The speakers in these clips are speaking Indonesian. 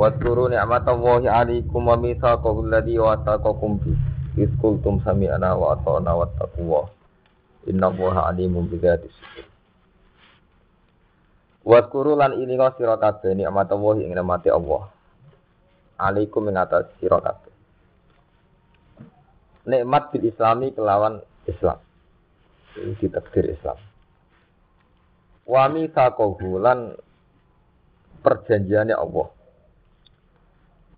Wadkuru ni'matallahi alaikum wa mitsaqahu alladhi wathaqakum bi. Iz qultum sami'na wa ata'na wattaqullah. Innallaha alimun bidzati sudur. Wadkuru lan ilinga sira kabeh ni'matallahi ing nikmate Allah. Alaikum ing atas sira. Nikmat bil islami kelawan Islam. Ini ditakdir Islam. Wa mitsaqahu lan perjanjiannya Allah.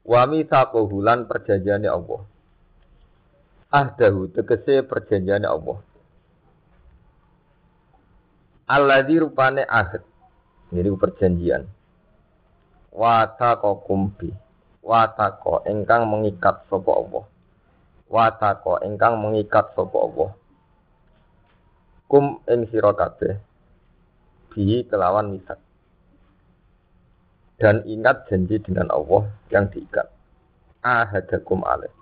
Wa mitsaqahu lan perjanjiane Allah. Ahdahu tegese perjanjiane Allah. Alladzi rupane ahd. Jadi perjanjian. Wa taqakum bi. Wa taqa ingkang mengikat sapa Allah. Wa taqa ingkang mengikat sapa Allah. Kum ing sira kabeh. Bi kelawan misak dan ingat janji dengan Allah yang diikat. Ahadakum alaih.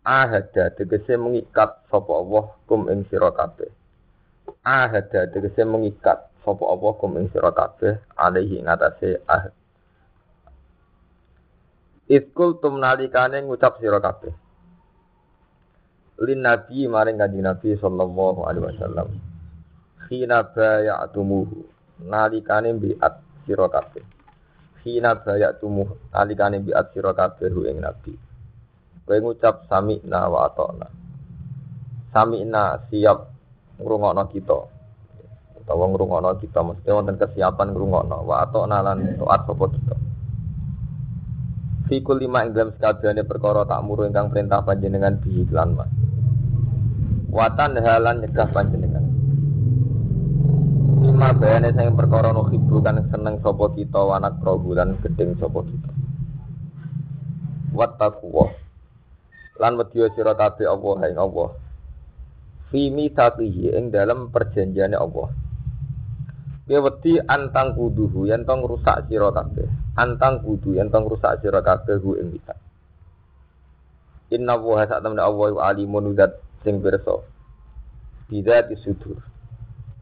Ahada tegese mengikat sapa Allah kum ing sira kabeh. Ahada tegese mengikat sapa Allah kum ing sira kabeh alaihi ngatasé ahad. Itkul tum ngucap sira kabeh. Lin nabi maring kanjeng Nabi sallallahu alaihi wasallam. Khina bayatumuhu nalikane biat sira kabeh. Hina bayak tumuh alikane biat sira kabeh ing nabi. Kowe ngucap sami'na wa ata'na. Sami'na siap ngrungokno kita. Utawa ngrungokno kita mesti wonten kesiapan ngrungokno wa ata'na lan taat sapa kita. Fikul lima ing dalam sekabehane perkara tak muru ingkang perintah panjenengan bihi lan mas. Watan halan nyegah panjenengan. Lima bayane sing perkara no hibu kan seneng sapa kita wanak probulan gedeng sapa kita. Wattaqwa. Lan wedya sira kabeh Allah ing Allah. Fi mithaqihi ing dalam perjanjiane Allah. Kowe wedi antang kuduhu yen tong rusak sira kabeh. Antang kudu yen tong rusak sira kabeh hu ing kita. Inna wa sak temne Allah alimun udat sing pirsa. Bidzati sudur.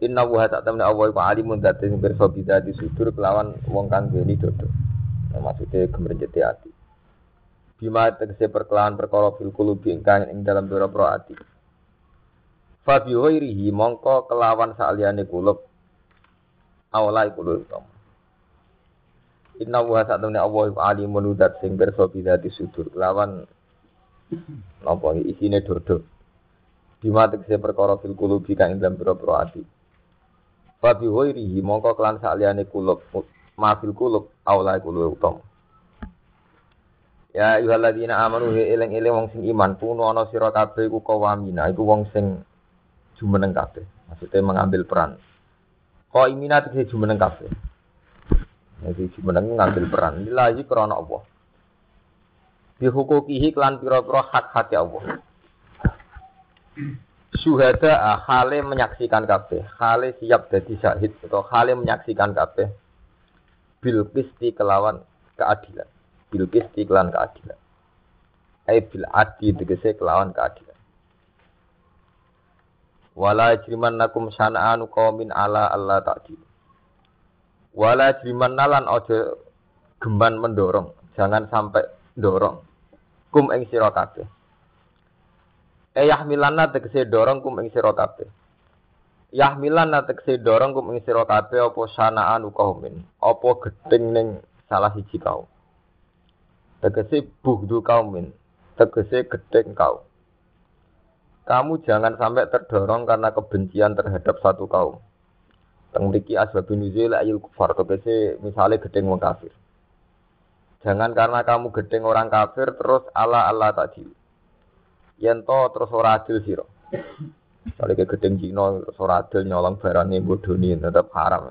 Inna wa tak temne Allah iku alimun dadi sing pirsa bidati sudur kelawan wong kang duweni dodo. Nah, maksudnya gemrenjeti ati. Bima tegese perkelawan perkara fil qulubi ingkang ing dalam pira-pira ati. Fa ghairihi mongko kelawan saliyane kulub awala iku lho Inna wa sak temne Allah iku alimun dat sing pirsa bidati sudur kelawan napa isine dodo. Bima tegese perkara fil qulubi kang ing dalam pira-pira ati. Fabi ghairihi mongko kelan saliyane kulub mafil kulub aula kulub utam. Ya ayyuhalladzina amanu he eling-eling wong sing iman kuno ana sira kabeh iku kawamina iku wong sing jumeneng kabeh. Maksudnya mengambil peran. Kau imina tegese jumeneng kabeh. Jadi jumeneng ngambil peran. Lillahi krana Allah. Bihukukihi klan pira-pira hak-hak Allah syuhada hale menyaksikan kabeh, hale siap jadi syahid atau hale menyaksikan kabeh bil qisti kelawan keadilan. Bil qisti kelawan keadilan. Ai bil adi tegese kelawan keadilan. Wala nakum sana'anu qaumin ala Allah ta'dil. Wala nalan ojo gemban mendorong, jangan sampai dorong. Kum ing sira kabeh Eh yahmilanna tegese dorong kum ing sira kabeh. Yahmilanna tegese dorong kum ing sira kabeh apa sanaan kaumin, apa gedeng ning salah siji kaum. Tegese buhdu kaumin, tegese gedeng kaum. Kamu jangan sampai terdorong karena kebencian terhadap satu kaum. Teng mriki asbabun nuzul ayul kufar tegese misale gedeng wong kafir. Jangan karena kamu gedeng orang kafir terus ala Allah tadi yen to terus ora adil sira. Soalnya kayak gedeng Cina, soradil nyolong barangnya bodoni tetap haram.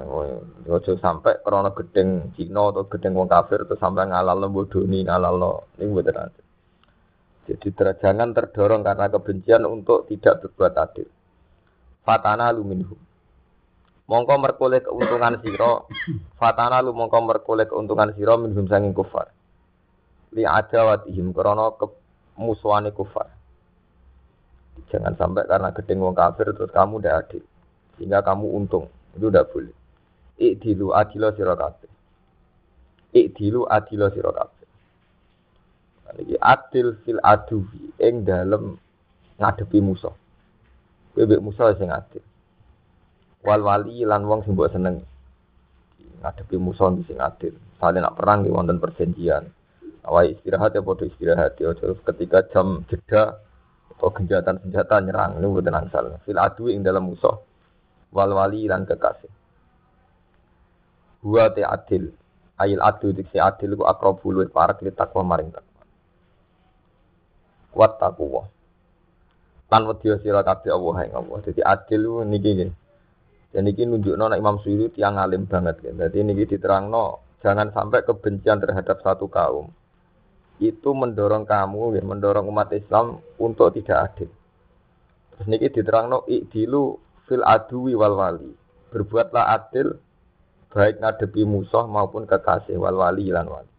Ojo sampai karena gedeng Cina atau gedeng wong kafir terus sampai ngalal bodoni ngalal lo ini betul nanti. Jadi jangan terdorong karena kebencian untuk tidak berbuat adil. Fatana luminhum. Mongko merkoleh keuntungan siro. Fatana lu mongko merkoleh keuntungan siro minhum sanging kufar. Li adawatihim krono kemusuhane kufar. Jangan sampai karena gedeng wong kafir terus kamu udah adil. Sehingga kamu untung. Itu udah boleh. Ikdilu adilo sira kabeh. Adilo sira kabeh. Adil fil aduwi ing dalem ngadepi musuh. Bebek musuh sing adil. Wal wali lan wong sing seneng. Ngadepi musuh sing adil. Saling nak perang di wonten perjanjian. Awai istirahat ya bodoh istirahat ya ketika jam jeda atau genjatan senjata nyerang ini bukan angsal. Fil adu ing dalam musuh wal wali dan kekasih. Gua te adil. Ayil adu diksi adil ku akrobu luwih parek li takwa maring takwa. Kuat takwa. Lan wedya sira kabeh Allah ing Allah. Dadi adil ku niki nggih. Dan niki nunjukno nek Imam Suyuti yang alim banget kan dadi niki diterangno jangan sampai kebencian terhadap satu kaum itu mendorong kamu, ya, mendorong umat Islam untuk tidak adil. Terus niki diterangno ikdilu fil adui wal wali. Berbuatlah adil baik ngadepi musuh maupun kekasih wal wali lan wali.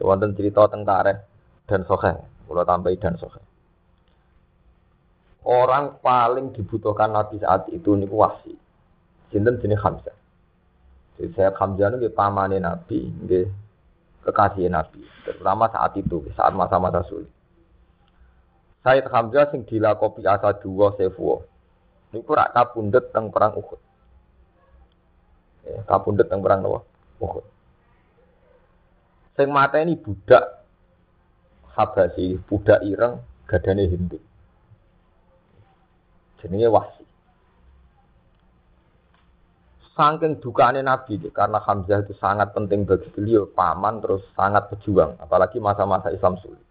Ya, wonten cerita tentara dan sohe, kalau tambahi dan sohe. Orang paling dibutuhkan Nabi saat itu niku wasi. Sinten jenis Hamzah. Jadi saya Hamzah niku pamane Nabi, kekasih Nabi, terutama saat itu, saat masa-masa sulit. Said Hamzah sing dilakopi asa dua sefuo. Niku rak kapundhet teng perang Uhud. Ya, kapundhet teng perang apa? Uhud. Sing ini budak Habasi, budak ireng, gadane Hindu. Jenenge Wasi. Saking dukane Nabi karena Hamzah itu sangat penting bagi beliau, paman terus sangat pejuang, apalagi masa-masa Islam sulit.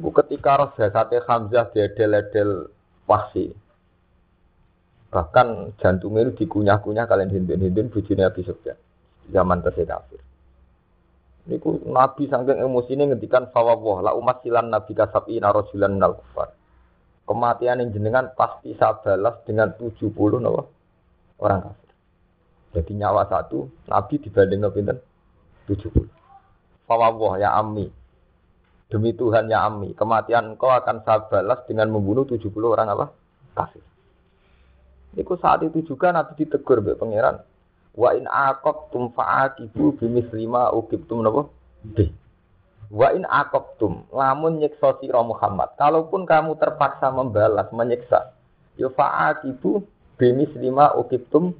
Ibu ketika jasadnya Hamzah dedel-dedel wahsi. Bahkan jantungnya itu dikunyah-kunyah kalian hindun-hindun bujurnya Nabi Sufyan. Zaman tersebut kafir. Niku Nabi saking emosi ini ngendikan fawwah la umat silan Nabi kasabi narojulan nal kufar. Kematian yang jenengan pasti saya dengan 70 nawa orang kafir. Jadi nyawa satu, Nabi dibanding Nabi pinten? 70. Fawwah ya Ami. Demi Tuhan ya Ami, kematian engkau akan saya balas dengan membunuh 70 orang apa? Kafir. Iku saat itu juga Nabi ditegur oleh pangeran. Wa in aqabtum fa'aqibu lima ukibtum napa? B. Wa in aqabtum lamun nyiksa sira Muhammad. Kalaupun kamu terpaksa membalas menyiksa, ya lima ukibtum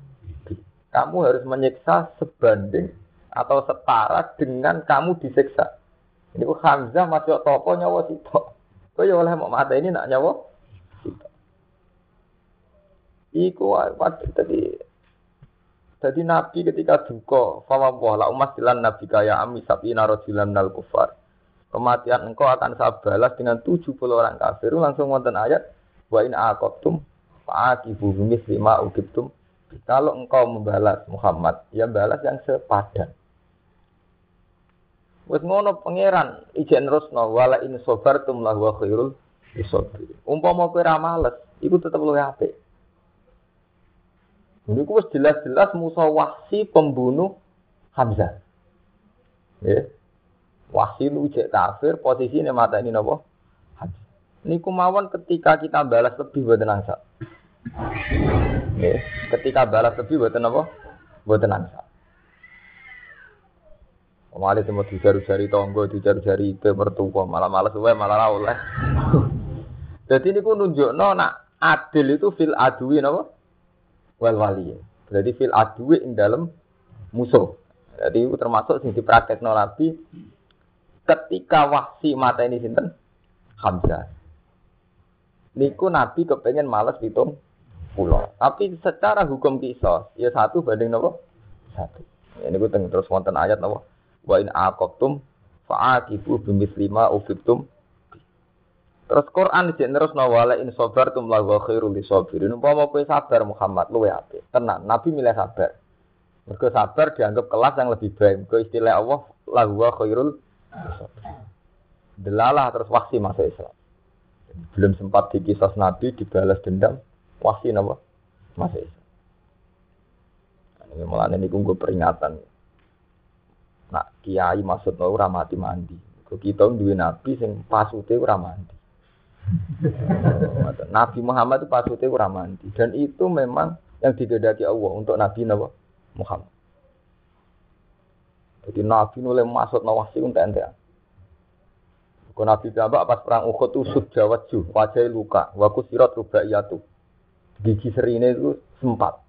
kamu harus menyiksa sebanding atau setara dengan kamu disiksa. Ini ku Hamzah masih topo nyawa sitok. Kau ya oleh mau mata ini nak nyawa sitok. Iku tadi jadi Nabi ketika duka, fama la umat silan Nabi kaya ami sapi narojilan nal kufar. Kematian engkau akan saya balas dengan 70 orang kafir. Langsung wonten ayat wa in aqabtum fa'aqibu lima ukibtum kalau engkau membalas Muhammad, ya balas yang sepadan. Wes ngono pangeran ijen rusno wala in sabartum lahu khairul isabir. Umpama kowe ra males, iku tetep luwih apik. Ini wis jelas-jelas Musa Wahsi pembunuh Hamzah. Ya. Wahsi lu cek kafir, posisinya mata ini nopo? Hamzah. Ini kumawan ketika kita balas lebih buat nangsa. Ketika balas lebih buatan apa? Buatan angsa. Malah itu mau dijaru-jari tonggo, dijaru-jari itu mertua, malah malas gue malah oleh. Jadi ini pun nunjuk no, nak adil itu fil adui apa? Wal wali. Berarti fil adui ing dalam musuh. Jadi itu termasuk sing dipraktek no nabi ketika wahsi mata ini sinten Hamzah. Niku nabi kepengen malas hitung pulau. Tapi secara hukum kisah, ya satu banding nopo satu. Ini gue terus wonten ayat nopo. Wa in aqabtum fa'aqibu lima ufibtum. Terus Quran jek nerusno wala in sabartum la wa khairul lisabirin. Umpama kowe sabar Muhammad luwe apik. Tenan, Nabi milih sabar. Mergo sabar dianggap kelas yang lebih baik. Mergo istilah Allah la wa khairul Delalah terus waksi masuk Islam. Belum sempat dikisah Nabi dibalas dendam, waksi napa? Islam. Ini malah ini gue peringatan. Nak kiai maksud ora mati mandi. Kita duwe nabi sing pasute ora mandi. nabi Muhammad itu pasute ora mandi dan itu memang yang digedaki Allah untuk Nabi Nabi Muhammad. Jadi Nabi nule masuk nawasi untuk ente. Kau Nabi Bapak pas perang Uhud itu sudah wajah, wajah luka, waku sirat rubaiyatu. Gigi serine itu sempat.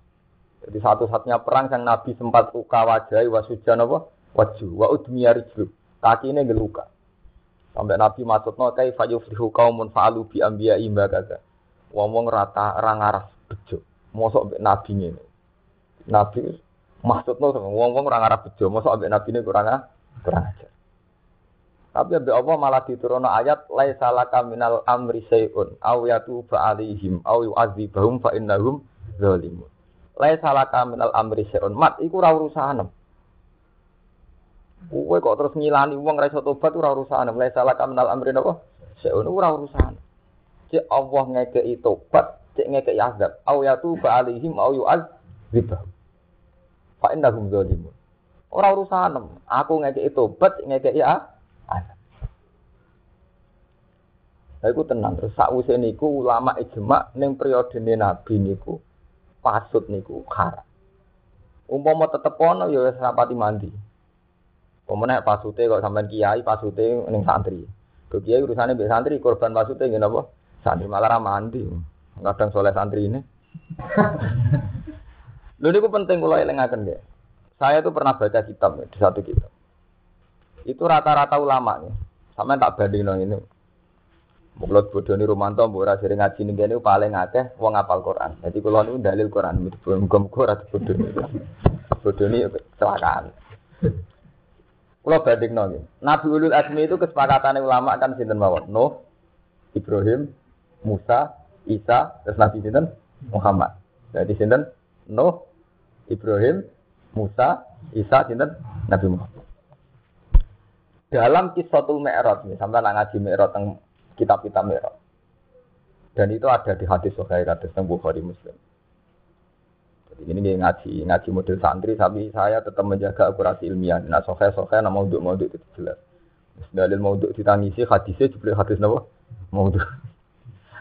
Jadi satu-satunya perang yang Nabi sempat luka wajah, wasujan apa? Waju, wa udmiya rijlu. Kaki ini geluka. Sampai Nabi maksud no kai fayuflihu kaumun fa'alu bi anbiya imba kata. Ngomong rata rangaras bejo. Mbek Nabi ini. Nabi maksud no ngomong rangaras bejo. Mbek Nabi ini kurang kurang ajar. Tapi Abi Allah malah diturunno ayat laisa laka minal amri syai'un aw yatuba alaihim aw yu'adzibahum fa innahum zalimun. Laisa laka minal amri syai'un. Mat iku ora urusanem. Kowe kok terus ngilani wong ra iso tobat ora urusan. Mulai salah kaminal amri napa? Ono ora urusan. Cek Allah ngekeki tobat, cek ngekeki azab. Au yatu ba alaihim au yu'adzib. Fa innahum zalimun. Ora urusan. Aku ngekeki tobat, ngekeki azab. Lah iku tenang terus sakwise niku ulama ijma ning periodene Nabi niku pasut niku haram. Umpama tetep ono ya wis rapati mandi. Pemenang pasute kok sampean kiai pasute ning santri. Ke kiai urusane mbek santri korban pasute nggih napa? Santri malah ra mandi. Kadang soleh santri ini. Lho niku penting kula elingaken nggih. Saya tuh pernah baca kitab di satu kitab. Itu rata-rata ulama nih. Sampeyan tak bandingno ini. Mulut bodoni Romanto mbok sering ngaji ning kene paling akeh wong ngapal Quran. Jadi kula niku dalil Quran, muga-muga ora bodoni. Bodoni kecelakaan. Kalau banding nongin, Nabi Ulul Azmi itu kesepakatan ulama kan sinten mawon. Nuh, Ibrahim, Musa, Isa, terus Nabi sinten Muhammad. Jadi sinten Nuh, Ibrahim, Musa, Isa, sinten Nabi Muhammad. Dalam kisahul Mi'raj, sampai ngaji Mi'raj tentang kitab-kitab Mi'raj. Dan itu ada di hadis Sahih hadis tentang Bukhari Muslim. Ini nih ngaji ngaji model santri, tapi saya tetap menjaga akurasi ilmiah. Nah, sokai sokai, nama untuk mau itu jelas. Dalil mau untuk ditangisi hadisnya juga hadis nama mau untuk.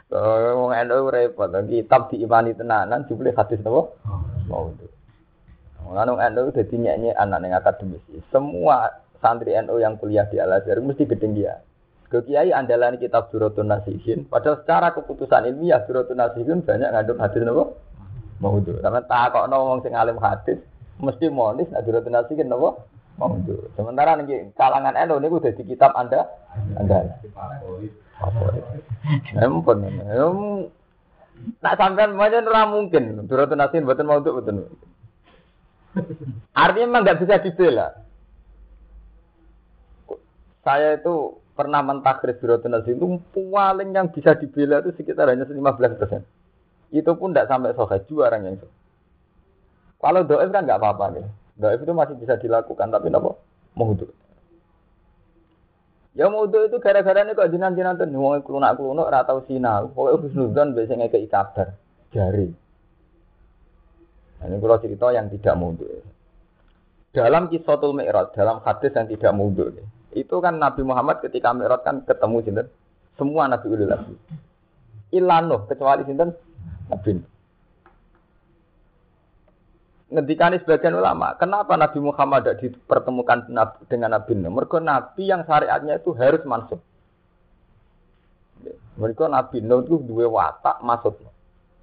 Kalau mau endo repot, kitab diimani tenanan juga hadis nama mau untuk. Nganu endo udah nyanyi anak yang akademis. Semua santri NU yang kuliah di Al Azhar mesti ketinggian. Ke kiai andalan kitab Suratun Nasihin, padahal secara keputusan ilmiah Suratun Nasihin banyak ngandung hadis nama mau itu. Karena tak kok wong sing alim hadis mesti monis nak dulu nasi kan nopo mau itu. Sementara nih kalangan nih udah di kitab anda anda. Empun, em, nak sampean macam ora mungkin. Durut nasin betul mau untuk betul. Artinya memang nggak bisa dibela. Saya itu pernah mentakris durut nasin itu paling yang bisa dibela itu sekitar hanya 15 persen. Itu pun tidak sampai sohe orang yang itu. Kalau doa kan nggak apa-apa nih. Doa itu masih bisa dilakukan, tapi nopo mau itu. Ya mau itu gara-gara ini kok jinan jinan tuh nuwang kelunak kelunak ratau sinau. Pokoknya husnuzon biasanya kayak kabar jari. Nah, ini kalau cerita yang tidak mundur. Dalam kisahul mi'raj, dalam hadis yang tidak mundur. Itu kan Nabi Muhammad ketika mi'raj kan ketemu sinten semua Nabi ulil azmi. Ilanu kecuali sinten Nabi. Ngendikani sebagian ulama, kenapa Nabi Muhammad tidak dipertemukan dengan Nabi Nuh? Mereka Nabi yang syariatnya itu harus masuk. Mereka Nabi Nuh itu dua watak masuk.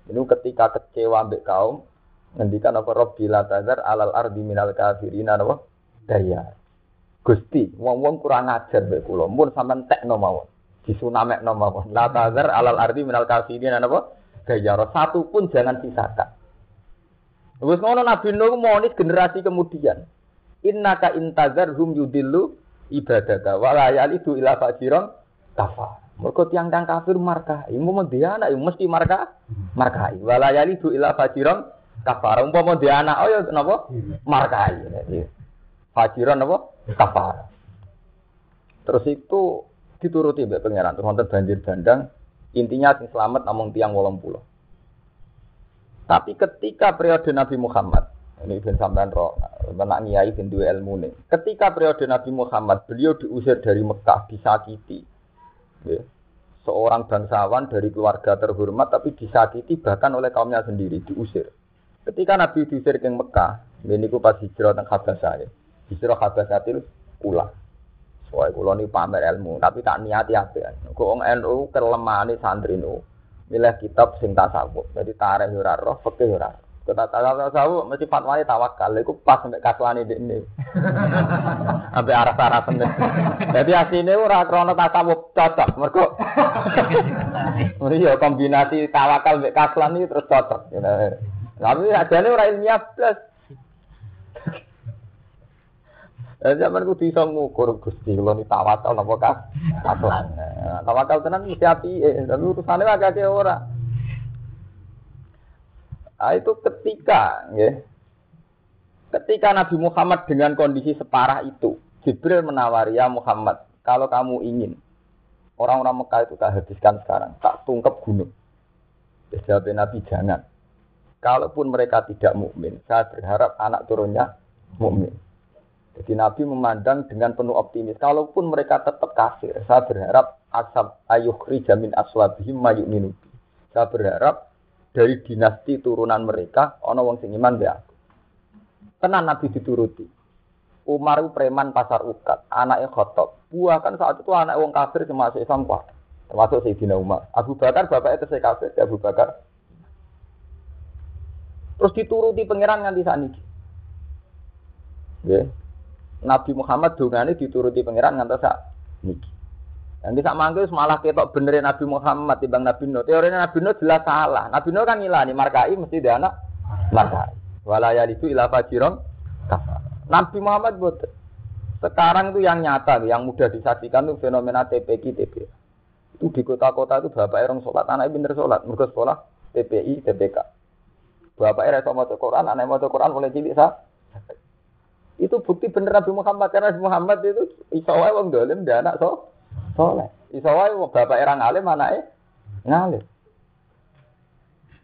Ini ketika kecewa ambek kaum, ngendikan apa Rabbi la tazar alal ardi minal kafirin apa daya. Gusti, wong-wong kurang ajar mbek kula. Mun sampean tekno mawon. Disunamekno mawon. La tazar alal ardi minal kafirin apa gayaro satu pun jangan sisakan. Wes ngono Nabi Nuh monis generasi kemudian. Innaka intazar hum yudillu ibadata wa la yalidu ila fajiron kafa. Mergo tiang-tiang kafir markai, umpama dia anak ya mesti marka markai. Wala yalidu ila fajiran kafar. Umpama dia anak oh ya napa? Markai. Jadi fajiran napa? Kafar. Terus itu dituruti mbek pangeran terus wonten banjir bandang intinya sing selamat namung tiang 80. Tapi ketika periode Nabi Muhammad ini ben sampean roh, menak ben duwe ilmu nih. Ketika periode Nabi Muhammad, beliau diusir dari Mekah, disakiti. Ya. Seorang bangsawan dari keluarga terhormat tapi disakiti bahkan oleh kaumnya sendiri, diusir. Ketika Nabi diusir ke Mekah, ini ku pas hijrah teng Habasah ya. Hijrah Habasatil ulah. Soalnya kulo ini pamer ilmu, tapi tak niati apa. Wong NU kelemahan santri NU. Milih kitab sing tasawuf. Jadi tarikh ora roh, fikih ora roh. Kata tasawuf mesti fatwanya tawakal. Iku pas sampai kaslane ini. Sampai arah-arah tenan. Jadi asline ora krana tasawuf cocok. Mergo Iya kombinasi tawakal mbek kaslan iki terus cocok. Tapi ajane ora ilmiah plus. Eh zaman ku bisa ngukur Gusti kula ni tawakal napa kas kaslan. Tawakal tenan mesti api, tapi urusane agak ora. Nah, itu ketika, ya, ketika Nabi Muhammad dengan kondisi separah itu, Jibril menawari ya Muhammad, kalau kamu ingin orang-orang Mekah itu tak habiskan sekarang, tak tungkep gunung. Jawab Nabi jangan. Kalaupun mereka tidak mukmin, saya berharap anak turunnya mukmin. Jadi Nabi memandang dengan penuh optimis. Kalaupun mereka tetap kafir, saya berharap asab ayuh jamin aswabihim mayuk Saya berharap dari dinasti turunan mereka ana wong sing iman be aku. Tenan Nabi dituruti. Umar preman pasar ukat, anaknya khotob. Buah kan saat itu anak wong kafir termasuk Islam kuat. Termasuk Sayyidina Umar. Abu Bakar bapaknya itu kafir, ya Abu Bakar. Terus dituruti pangeran nganti saniki. Ya. Nabi Muhammad dongane dituruti pangeran nganti sak niki. Yang bisa manggil malah ketok benerin Nabi Muhammad timbang Nabi Nuh. Teorinya Nabi Nuh jelas salah. Nabi Nuh kan ngilani markai mesti dia anak markai. Walaya itu ilah fajiron Nabi Muhammad buat sekarang itu yang nyata, yang mudah disaksikan itu fenomena TPK TP. Itu di kota-kota itu bapak orang sholat, anaknya pinter sholat, mereka sekolah TPI, TPK. Bapak era mau Quran, anak mau Quran boleh cilik sah. Itu bukti bener Nabi Muhammad karena Nabi Muhammad itu isawai wong dolim dia anak so soleh. Iso wae bapak era ngalim anake ngalim.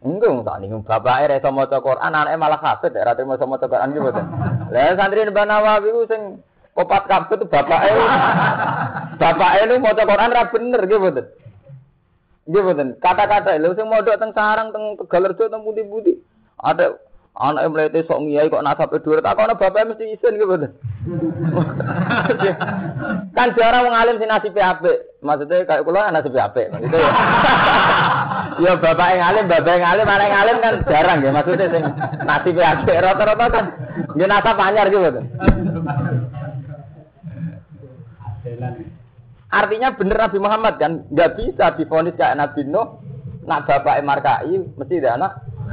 Enggak, tak nih bapak era iso maca Quran, anake malah hafid, ora terima iso maca Quran gitu. Lah santri Mbah Nawawi ku sing opat kabeh tuh bapak e. bapak e lu maca Quran ra bener gitu boten. Nggih boten. Kata-kata lho sing modok teng sarang teng Tegalerjo teng pundi-pundi. Ada Anak yang melete sok ngiyai kok nasab dua tak kono bapak mesti isin gitu betul. kan jarang wong alim sing apik. Maksudnya kayak kula nasib apik. Gitu ya. ya bapak yang alim, bapak yang alim, anak yang alim kan jarang ya maksudnya sing nasib apik rata-rata kan dia nasab anyar gitu betul. Artinya bener Nabi Muhammad kan nggak bisa difonis kayak Nabi Nuh. Nak bapak markai mesti ada anak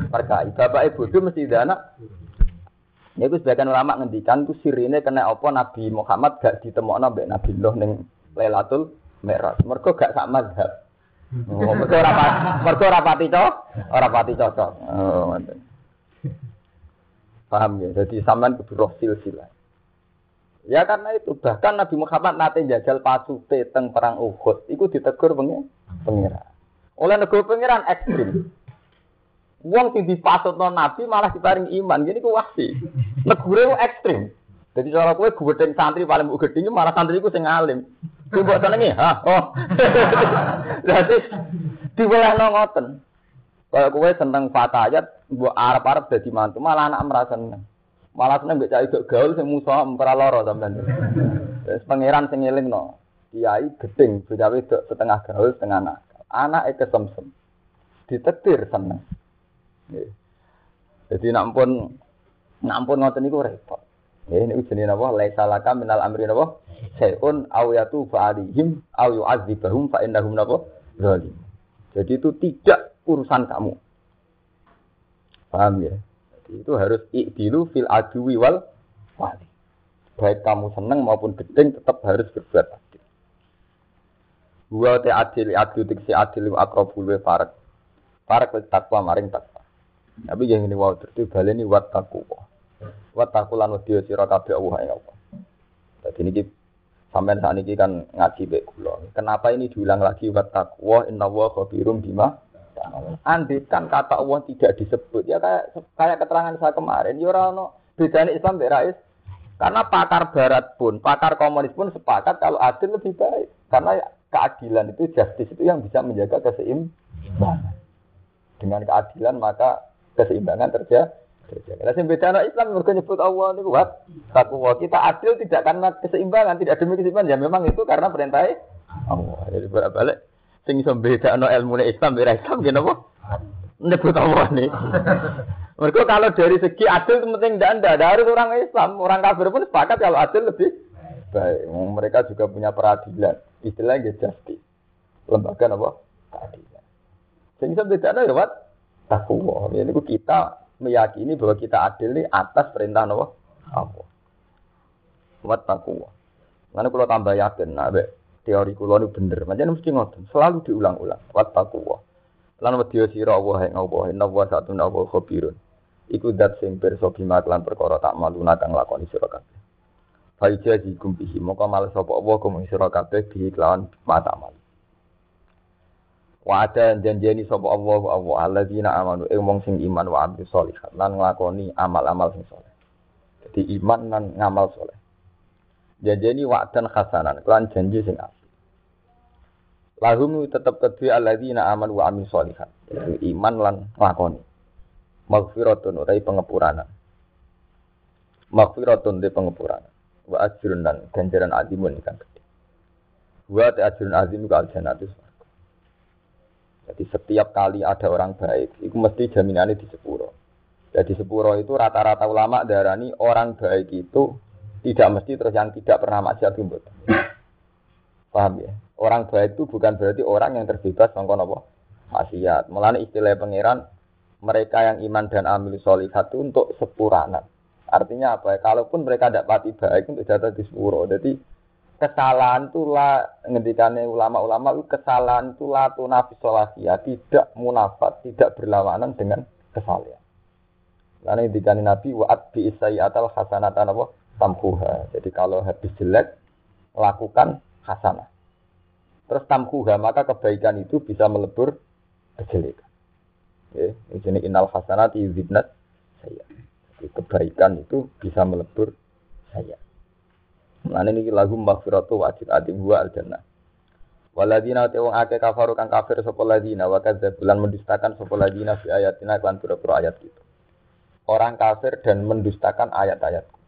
Bapak ibu itu mesti anak. Ini itu sebagian ulama ngendikan itu sirine kena apa Nabi Muhammad gak ditemokno mbek Nabi Nuh ning Lailatul Mi'raj. Mergo gak sak mazhab. Oh, mergo ora mergo ora pati cocok, ora pati cocok. Oh, ngoten. Paham ya? Jadi sampean kudu roh silsilah. Ya karena itu bahkan Nabi Muhammad nate jajal pasute teng perang Uhud, iku ditegur pengira. Oleh negara pengiran ekstrim. Wong sing dipasutno Nabi malah diparing iman. Gini ku wasi. Negure ekstrim. Jadi cara kowe gedeng santri paling mbok gedeng malah santri ku sing alim. Mbok senengi, ha. Oh. Jadi diwelehno ngoten. Kalau kowe seneng fatayat, mbok arep-arep dadi mantu, malah anak merasa seneng. Malah seneng mbek cah gaul sing musuh ora lara sampean. Wis pangeran sing elingno. Kiai gedeng, bocah wedok setengah gaul, setengah anak. Anak kesemsem. Ditetir seneng. Jadi nak pun nak pun ngoten niku repot. Ya ini jenenge napa? Laisa laka minal amri napa? Sayun aw yatu fa'alihim aw yu'adzibahum fa innahum napa? Zalim. Jadi itu tidak urusan kamu. Paham ya? Jadi itu harus ikdilu fil adwi wal wali. Baik kamu senang maupun gedeng tetap harus berbuat adil. Wa te adil adil wa akrabul wa. Farak wa takwa maring takwa. Tapi yang ini wow terus baleni wat takwa. Wat takwa lan wedi sira kabeh Allah ya Allah. Jadi ini sampean saat ini kan ngaji baik kula. Kenapa ini diulang lagi wat takwa inna wa khabirum bima Andai kan kata Allah tidak disebut ya kayak kayak keterangan saya kemarin ya ora ono Islam mek Karena pakar barat pun, pakar komunis pun sepakat kalau adil lebih baik. Karena keadilan itu justice itu yang bisa menjaga keseimbangan. Dengan keadilan maka keseimbangan terjadi. Nah, sing beda anak Islam mereka nyebut Allah niku wat takwa. Kita adil tidak karena keseimbangan, tidak demi keseimbangan. Ya memang itu karena perintah Allah. Jadi balik sing iso bedakno ilmu Islam ora Islam gene apa? Nyebut Allah nih. Mereka kalau dari segi adil itu penting dan ada harus orang Islam, orang kafir pun sepakat kalau adil lebih baik. Mereka juga punya peradilan, istilahnya justice. Lembaga apa? Keadilan. Sehingga beda ya wat takwa. Ini kita meyakini bahwa kita adil ini atas perintah apa? Allah. Wat takwa. Mana kalau tambah yakin, nah, teori kula niku bener. Pancen mesti ngoten, selalu diulang-ulang. Wattaqwa. Lan wedya sira Allah ing Allah, inna wa satun Allah khabirun. Iku dat sing pirsa bima lan perkara tak maluna kang lakoni sira kabeh. Faija jikum bihi moko males sapa Allah kum sira kabeh kelawan mata mal. Wa ada janjeni sapa Allah Allah alladzina amanu ing wong sing iman wa amil sholihat lan nglakoni amal-amal sing saleh. Jadi iman lan ngamal saleh. Janjeni wa'dan hasanan, kelan janji sing apik. Lahum tetap kedua alladzina aman wa amin sholihat. Iman lan lakoni. Maghfiratun utai pengepuranan. Maghfiratun di pengepuranan. Wa ajrun dan ganjaran azimun ikan gede. Wa ajrun azim ke aljanatus. Jadi setiap kali ada orang baik, itu mesti jaminannya di sepuro. Jadi sepuro itu rata-rata ulama darani orang baik itu tidak mesti terus yang tidak pernah maksiat itu. Paham ya? Orang baik itu bukan berarti orang yang terbebas sangka apa? Maksiat. Mulane istilah pangeran mereka yang iman dan amil solihat itu untuk sepuranan. Artinya apa ya? Kalaupun mereka tidak pati baik untuk jatuh di sepuro. Jadi kesalahan itu lah ngendikannya ulama-ulama itu kesalahan itu lah tunafis ya tidak munafat, tidak berlawanan dengan kesalahan. Karena ngendikannya Nabi waat bi atal hasanatan apa? Tamkuha. Jadi kalau habis jelek lakukan hasanah. Terus tamkuha, maka kebaikan itu bisa melebur kejelekan. Ya, ini inal hasanati saya. Jadi kebaikan itu bisa melebur saya. Nah ini lagu maghfiratu wajib adim wa al jannah. Waladina te wong akeh kafaru kang kafir sapa ladina wa bulan mendustakan sapa ladina fi ayatina kan pura ayat gitu. Orang kafir dan mendustakan ayat-ayatku.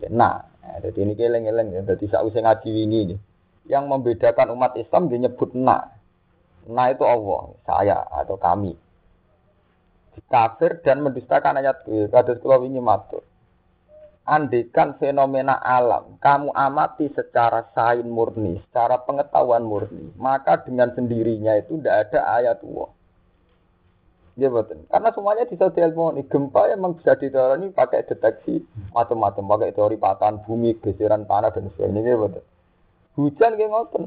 Ya, nah, jadi ini keleng-keleng ya. Jadi sausé ngaji ini nih yang membedakan umat Islam disebut na. Na itu Allah, saya atau kami. Kafir dan mendustakan ayat kados kula wingi matur. Andikan fenomena alam, kamu amati secara sain murni, secara pengetahuan murni, maka dengan sendirinya itu tidak ada ayat Allah. Ya betul. Karena semuanya bisa diilmoni. Gempa memang bisa diteori pakai deteksi macam-macam, pakai teori patahan bumi, geseran tanah dan sebagainya. Ya betul. Hujan kayak ngoten.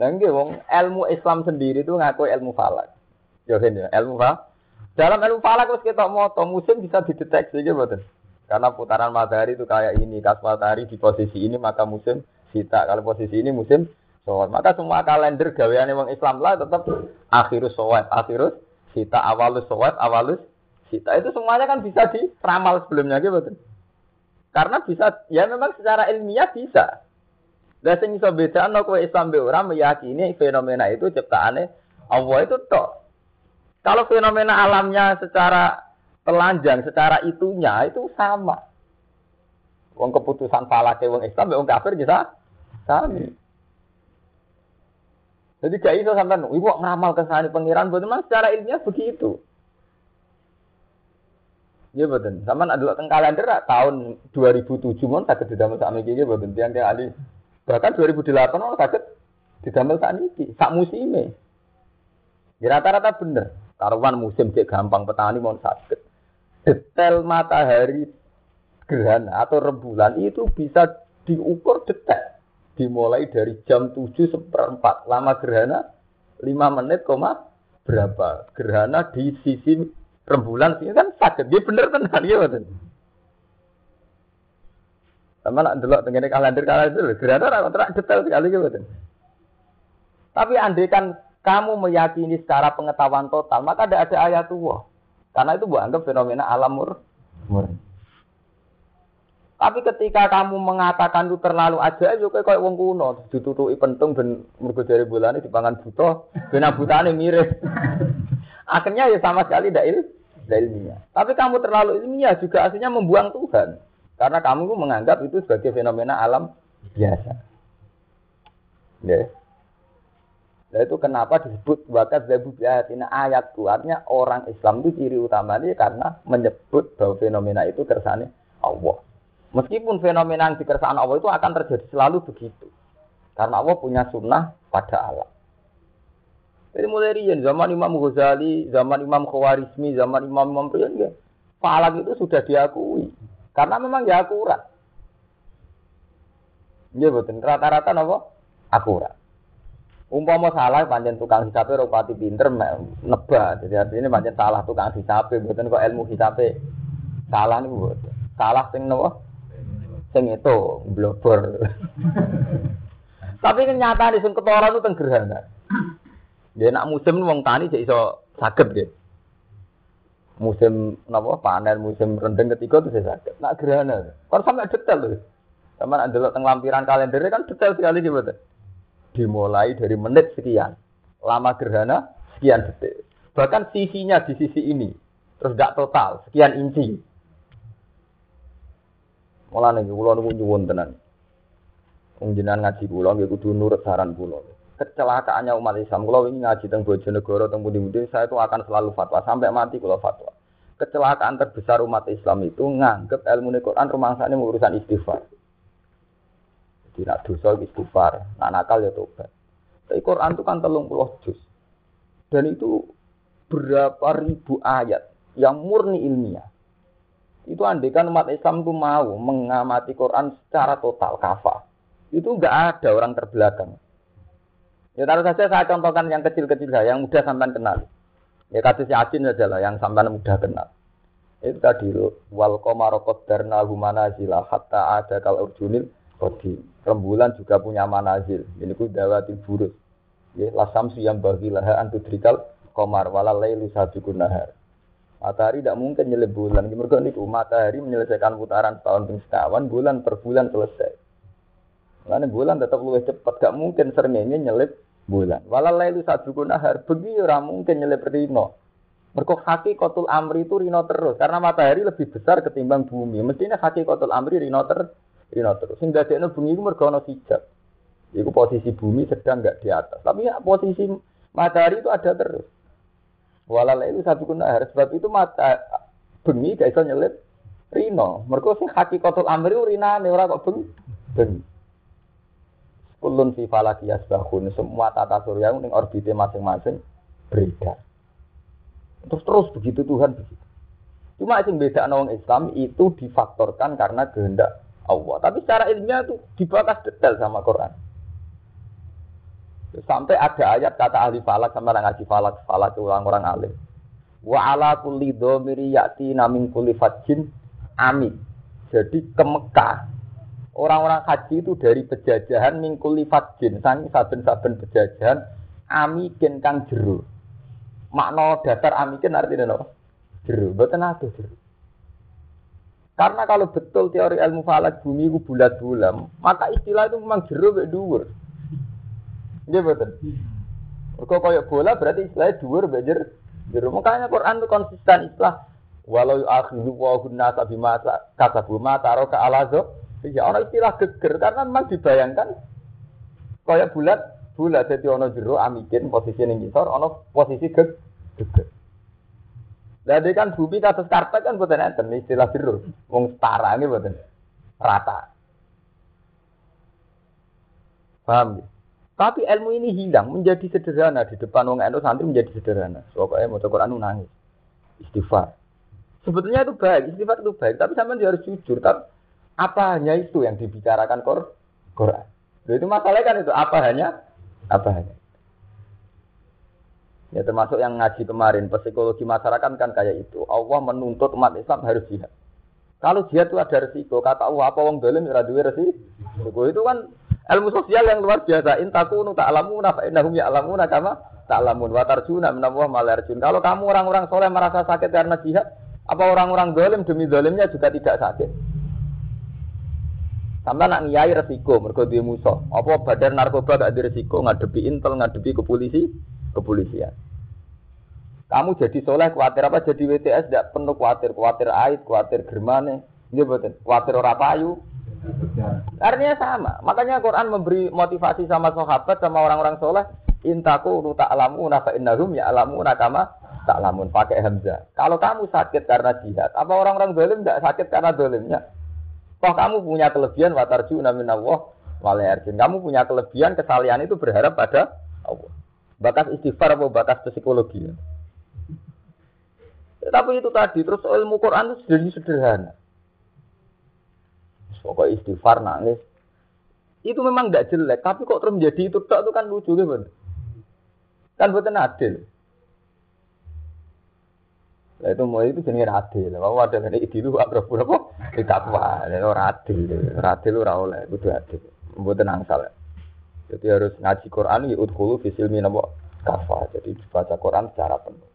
Lah nggih wong ilmu Islam sendiri itu ngaku ilmu falak. Ya kan ya, ilmu falak. Dalam ilmu falak terus kita moto musim bisa dideteksi gitu betul. Karena putaran matahari itu kayak ini, kas matahari di posisi ini maka musim sita. Kalau posisi ini musim soal. Maka semua kalender gaweane wong Islam lah tetap akhirus soal, akhirus sita, awalus soal, awalus sita. Itu semuanya kan bisa diramal sebelumnya gitu. Karena bisa, ya memang secara ilmiah bisa. Lah sing iso bedakno kowe Islam be ora meyakini fenomena itu ciptaane Allah itu tok. Kalau fenomena alamnya secara telanjang, secara itunya itu sama. Wong keputusan falake wong Islam wong kafir bisa sami. Jadi gak iso sampean ibu ngamal kesane pangeran boten memang secara ilmiah begitu. Iya betul. Sampean adalah teng kalender tahun 2007 mon tak didamel sak iki boten tiang-tiang ahli Bahkan 2008 orang sakit didamel saat ini, sak musim Ya rata-rata bener. Taruhan musim cek gampang petani mau sakit. Detail matahari gerhana atau rembulan itu bisa diukur detail. dimulai dari jam 7 seperempat. Lama gerhana 5 menit koma berapa. Gerhana di sisi rembulan sini kan sakit. Dia bener tenan ya betul. Sama nak delok tengene kalender kalender gerhana ora terak detail sekali ya betul. Tapi andai kan kamu meyakini secara pengetahuan total, maka tidak ada ayat tua. Karena itu buat anggap fenomena alam mur murni. Tapi ketika kamu mengatakan itu terlalu aja, itu kayak wong kuno, ditutupi pentung ben mergo dari bulan ini dipangan buto, ben butane mirip. Akhirnya ya sama sekali tidak il, ilmiah. Tapi kamu terlalu ilmiah juga aslinya membuang Tuhan. Karena kamu menganggap itu sebagai fenomena alam biasa. Ya. Itu kenapa disebut bakat zabu biatina ayat Artinya orang Islam itu ciri utamanya karena menyebut bahwa fenomena itu kersane Allah. Meskipun fenomena yang dikersaan Allah itu akan terjadi selalu begitu. Karena Allah punya sunnah pada alam. Jadi mulai rian zaman Imam Ghazali, zaman Imam Khawarizmi, zaman Imam Imam Rian ya, falak itu sudah diakui. Karena memang ya akurat. Ya betul. Rata-rata apa? Akurat. Umpama salah panjen tukang hisabe rupati pinter nebak. Jadi artinya panjen salah tukang hisabe, betul kok ilmu hisabe salah nih betul. Salah sing nopo? sing itu blobor. Tapi kenyataan di ketara itu tenggerhana. Dia nak musim wong tani jadi iso sakit gitu. Musim napa panen, musim rendeng ketiga itu saya sakit. Nak gerhana. Kan sampai detail loh. Sama ada lo lampiran kalender kan detail sekali gitu. Dimulai dari menit sekian. Lama gerhana sekian detik. Bahkan sisinya di sisi ini. Terus gak total, sekian inci. Mulane kula niku nyuwun tenan. Wong jenengan ngaji kula nggih kudu nurut saran kula. Kecelakaannya umat Islam kula ini ngaji teng Bojonegoro teng pundi-pundi saya itu akan selalu fatwa sampai mati kula fatwa. Kecelakaan terbesar umat Islam itu nganggep ilmu Quran rumangsane urusan istighfar. Jadi nak dosa istighfar, nak nakal ya tobat. Tapi Quran itu kan telung puluh juz. Dan itu berapa ribu ayat yang murni ilmiah. Itu andekan umat Islam itu mau mengamati Quran secara total kafah. Itu enggak ada orang terbelakang. Ya taruh saja saya contohkan yang kecil-kecil saya, yang mudah sampai kenal. Ya kasus Yasin saja lah, yang sampai mudah kenal. Itu tadi wal komarokot darna humana zila hatta ada kal urjunil kodi. Rembulan juga punya manazil. Ini ku dawatil burus. Ya lasam yang bagilah antudrikal komar walalai lusabikun nahar. Matahari tidak mungkin nyelip bulan. Mereka itu matahari menyelesaikan putaran setahun ping sekawan, bulan per bulan selesai. Karena bulan tetap lebih cepat, gak mungkin serengenge nyelip bulan. Walau itu satu nahar, begi orang mungkin nyelip rino. Mereka haki kotul amri itu rino terus, karena matahari lebih besar ketimbang bumi. Mestinya haki kotul amri rino ter, rino terus. Sehingga dia bumi itu mergono hijab. Itu posisi bumi sedang nggak di atas. Tapi ya posisi matahari itu ada terus. Walala itu satu kunahar. Sebab itu mata bengi gak iso nyelip rino. Mereka sih kotor amri rinane ora kok bengi. Bengi. Kulun fi falaki yasbahun. Semua tata surya yang orbitnya masing-masing beredar. Terus terus begitu Tuhan begitu. Cuma yang beda orang Islam itu difaktorkan karena kehendak Allah. Tapi secara ilmiah itu dibahas detail sama Quran. Sampai ada ayat kata ahli falak sama orang ngaji falak, falak orang-orang alim. Wa ala kulli dhamiri ya'ti namin kulli fajin amin. Jadi ke Mekah, orang-orang haji itu dari pejajahan mingkuli fajin, sangi saben-saben pejajahan amikin kang jeru. Makna dasar amikin artinya apa? Jeru, betul ada jeru. Karena kalau betul teori ilmu falak bumi itu bulat-bulam, maka istilah itu memang jeru dhuwur. Iya betul. Kok kayak bola berarti istilahnya dhuwur bejer. Jero makanya Quran itu konsisten istilah walau akhidhu wa hunna bima kasabu ma taraka alazo. Ya orang istilah geger karena memang dibayangkan kayak bulat bulat jadi ono jero amikin posisi ning ngisor ono posisi geg geger. Jadi kan bumi atas karpet kan buatan enten istilah jero. Wong setara ini buatan rata. Paham ya? Tapi ilmu ini hilang, menjadi sederhana di depan wong NU santri menjadi sederhana. Pokoknya mau Quran nangis, istighfar. Sebetulnya itu baik, istighfar itu baik, tapi dia harus jujur. Tapi apa hanya itu yang dibicarakan Quran? Itu masalahnya kan itu apa hanya apa hanya. Ya termasuk yang ngaji kemarin, psikologi masyarakat kan kayak itu. Allah menuntut umat Islam harus jihad. Kalau jihad itu ada resiko, kata Allah apa wong dolim ora duwe resiko. Itu kan ilmu sosial yang luar biasa. In takunu ta'lamuna fa innahum ya'lamuna kama ta'lamun wa tarjuna minallah malarjun. Kalau kamu orang-orang soleh merasa sakit karena jihad, apa orang-orang dolim demi dolimnya juga tidak sakit? Sampai nak ngiyai resiko, mergo musuh. Apa badan narkoba gak ada resiko ngadepi intel, ngadepi ke polisi, kepolisian. Kamu jadi soleh khawatir apa? Jadi WTS tidak penuh khawatir, khawatir ait, khawatir germane, ini betul. Khawatir ora payu. Artinya sama. Makanya Quran memberi motivasi sama sahabat sama orang-orang soleh. Intaku nu alamu fa innahum ya alamu kama lamun pakai hamzah. Kalau kamu sakit karena jihad, apa orang-orang dolim tidak sakit karena dolimnya? Toh kamu punya kelebihan watarju namin Allah. Kamu punya kelebihan kesalian itu berharap pada Allah. Bakas istighfar atau bakas psikologi. Ya, tapi itu tadi terus ilmu Quran itu jadi sederhana. Pokoknya istighfar nangis. Itu memang tidak jelek, tapi kok terus menjadi itu tak itu kan lucu gitu. Kan buatan adil. Lah itu mau itu jenis adil. Mau ada dari idilu akrab apa? Tidak apa. Itu adil. Adil ora oleh kudu adil. Mboten angsal. Jadi harus ngaji Quran ya udkhulu fi silmi napa kafa. Jadi baca Quran secara penuh.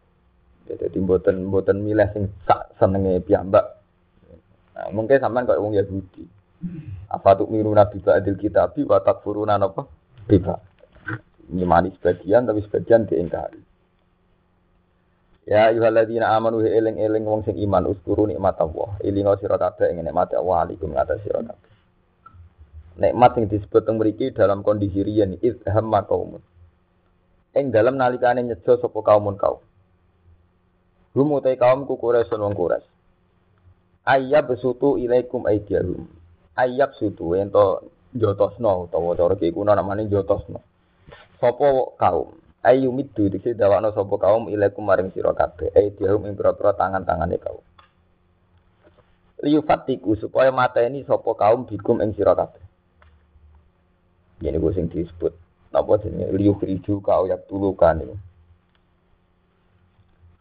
Jadi mboten mboten milih sing sak senenge piyambak. Nah, mungkin sampean kok wong Yahudi. Apa tuh miru nabi ba'dil kitabi wa takfuruna napa? Biba. Nyimani sebagian tapi sebagian diingkari. Ya ayyuhalladzina amanu eling-eling wong sing iman uskuru nikmat Allah. Elingo sira kabeh ing nikmat Allah alaikum ngatas sira kabeh. Nikmat sing disebut teng mriki dalam kondisi riyen idhamma kaumun. Ing dalam nalikane nyejo sapa kaumun kaum. Hum utai kaum ku Quraisy wong Quraisy. Ayyab besutu ilaikum aidiyahum. Ayyab sutu ento jotosno utawa cara ki kuna jotosno. Sapa kaum ayu midu dikse dawakno sapa kaum ilaikum maring sira kabeh ai diahum ing pira tangan-tangane kaum liyu fatiku supaya mata ini sapa kaum bikum ing sira ini gue sing disebut napa jenenge liyu kriju kau yak tulukan ini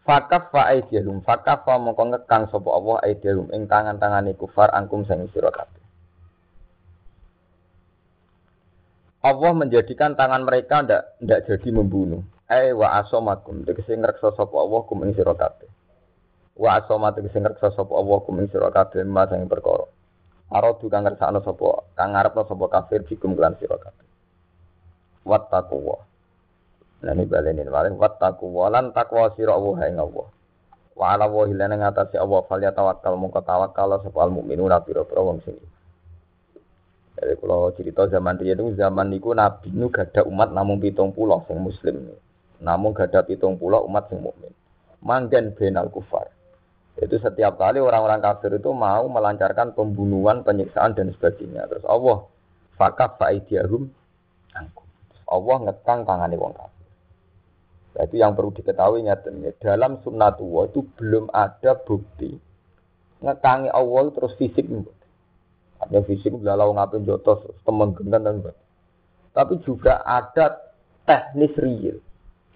Fakaf fa aidiyahum fakaf fa mongko ngekang sapa Allah aidiyahum ing tangan-tangane kufar angkum sing sira kabeh Allah menjadikan tangan mereka ndak ndak jadi membunuh. Eh wa asomakum tegese ngreksa sapa Allah kum ing sira kabeh. Wa asoma tegese ngreksa sapa Allah kum ing sira kabeh mas ing perkara. Aradu kang ngersakno sapa kang ngarepno sapa kafir bikum kelan sira kabeh. Wattaqwa. Nah ini balenin malih wattaqwa lan takwa sira Allah ing Allah. Wa ala wa hilana ngatasi Allah fal ya tawakkal mongko tawakkal sapa al mukminuna pira-pira wong sing jadi kalau cerita zaman dia itu zaman niku Nabi nu gada umat namun pitung pulau sing Muslim, namun gada pitung pulau umat sing mukmin. Manggen benal kufar. Itu setiap kali orang-orang kafir itu mau melancarkan pembunuhan, penyiksaan dan sebagainya. Terus Allah fakaf faidiarum angkum. Allah ngekang tangani wong kafir. Nah, itu yang perlu diketahui nyatanya. Dalam sunnatullah itu belum ada bukti ngekangi Allah terus fisik ada fisik belalau ngapain jotos temen dan tapi juga ada teknis real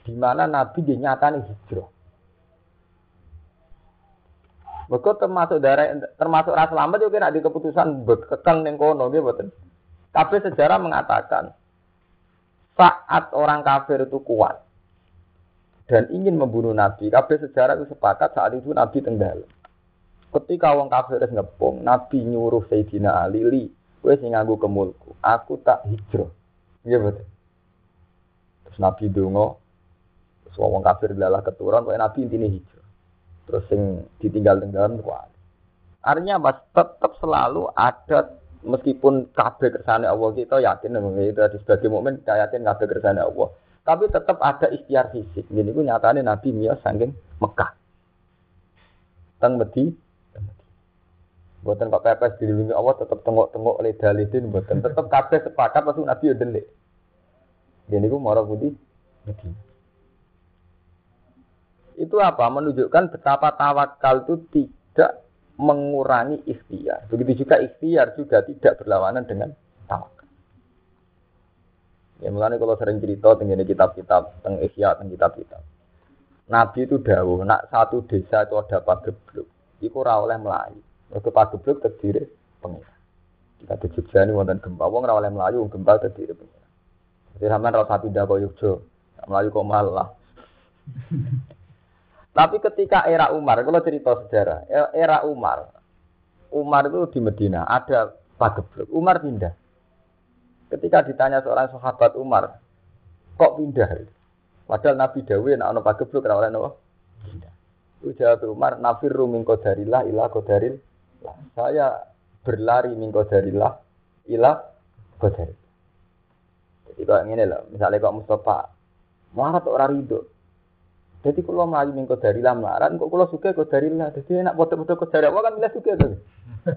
di mana Nabi dinyatakan hijrah. Mereka termasuk darah termasuk ras lambat juga nak di keputusan bekekang neng kono betul. Tapi sejarah mengatakan saat orang kafir itu kuat dan ingin membunuh Nabi, kabeh sejarah itu sepakat saat itu Nabi tenggelam. Ketika wong kafir wis ngepung, Nabi nyuruh Sayyidina Ali, "Li, sing nganggo kemulku, aku tak hijrah." Iya betul. Terus Nabi donga, terus wong kafir adalah keturun, kowe Nabi intine hijrah. Terus sing ditinggal tinggalan kuat. Artinya mas tetap selalu ada meskipun kabeh kersane Allah kita yakin itu di sebagai mukmin kita yakin kabeh kersane Allah. Tapi tetap ada ikhtiar fisik. Jadi itu nyatanya Nabi Mia saking Mekah. Teng Medi Buatan kok pepes dilindungi Allah tetap tengok-tengok oleh dalidin buatan tetap kabeh sepakat pasti Nabi udah delik. Jadi marah budi. Itu apa? Menunjukkan betapa tawakal itu tidak mengurangi ikhtiar. Begitu juga ikhtiar juga tidak berlawanan dengan tawakal. Ya mulane kalau sering cerita tentang kitab-kitab, tentang Ihya, tentang kitab-kitab. Nabi itu dawuh, nak satu desa itu ada pagebluk, iku ora oleh melayu. Mergo pagebluk terdiri pengira. Kita di Jogja ini wonten gempa, wong ora oleh melayu, gempa terdiri pengira. Jadi sampean ora usah pindah ke melayu kok malah. Tapi ketika era Umar, kalau cerita sejarah, era Umar, Umar itu di Medina ada pagebluk. Umar pindah. Ketika ditanya seorang sahabat Umar, kok pindah? Padahal Nabi Dawe nak ono pagebluk ora oleh napa? Pindah. Umar, nafir min qadarillah ila qadaril. Saya berlari min qadarillah ila qadaril. Jadi kok ngene lho, misalnya kok Mustafa marah ora rido. Jadi kalau melayu mingko dari lah melarat, kok kalau suka dari lah. Jadi enak foto-foto kok dari Allah kan bila suka tuh.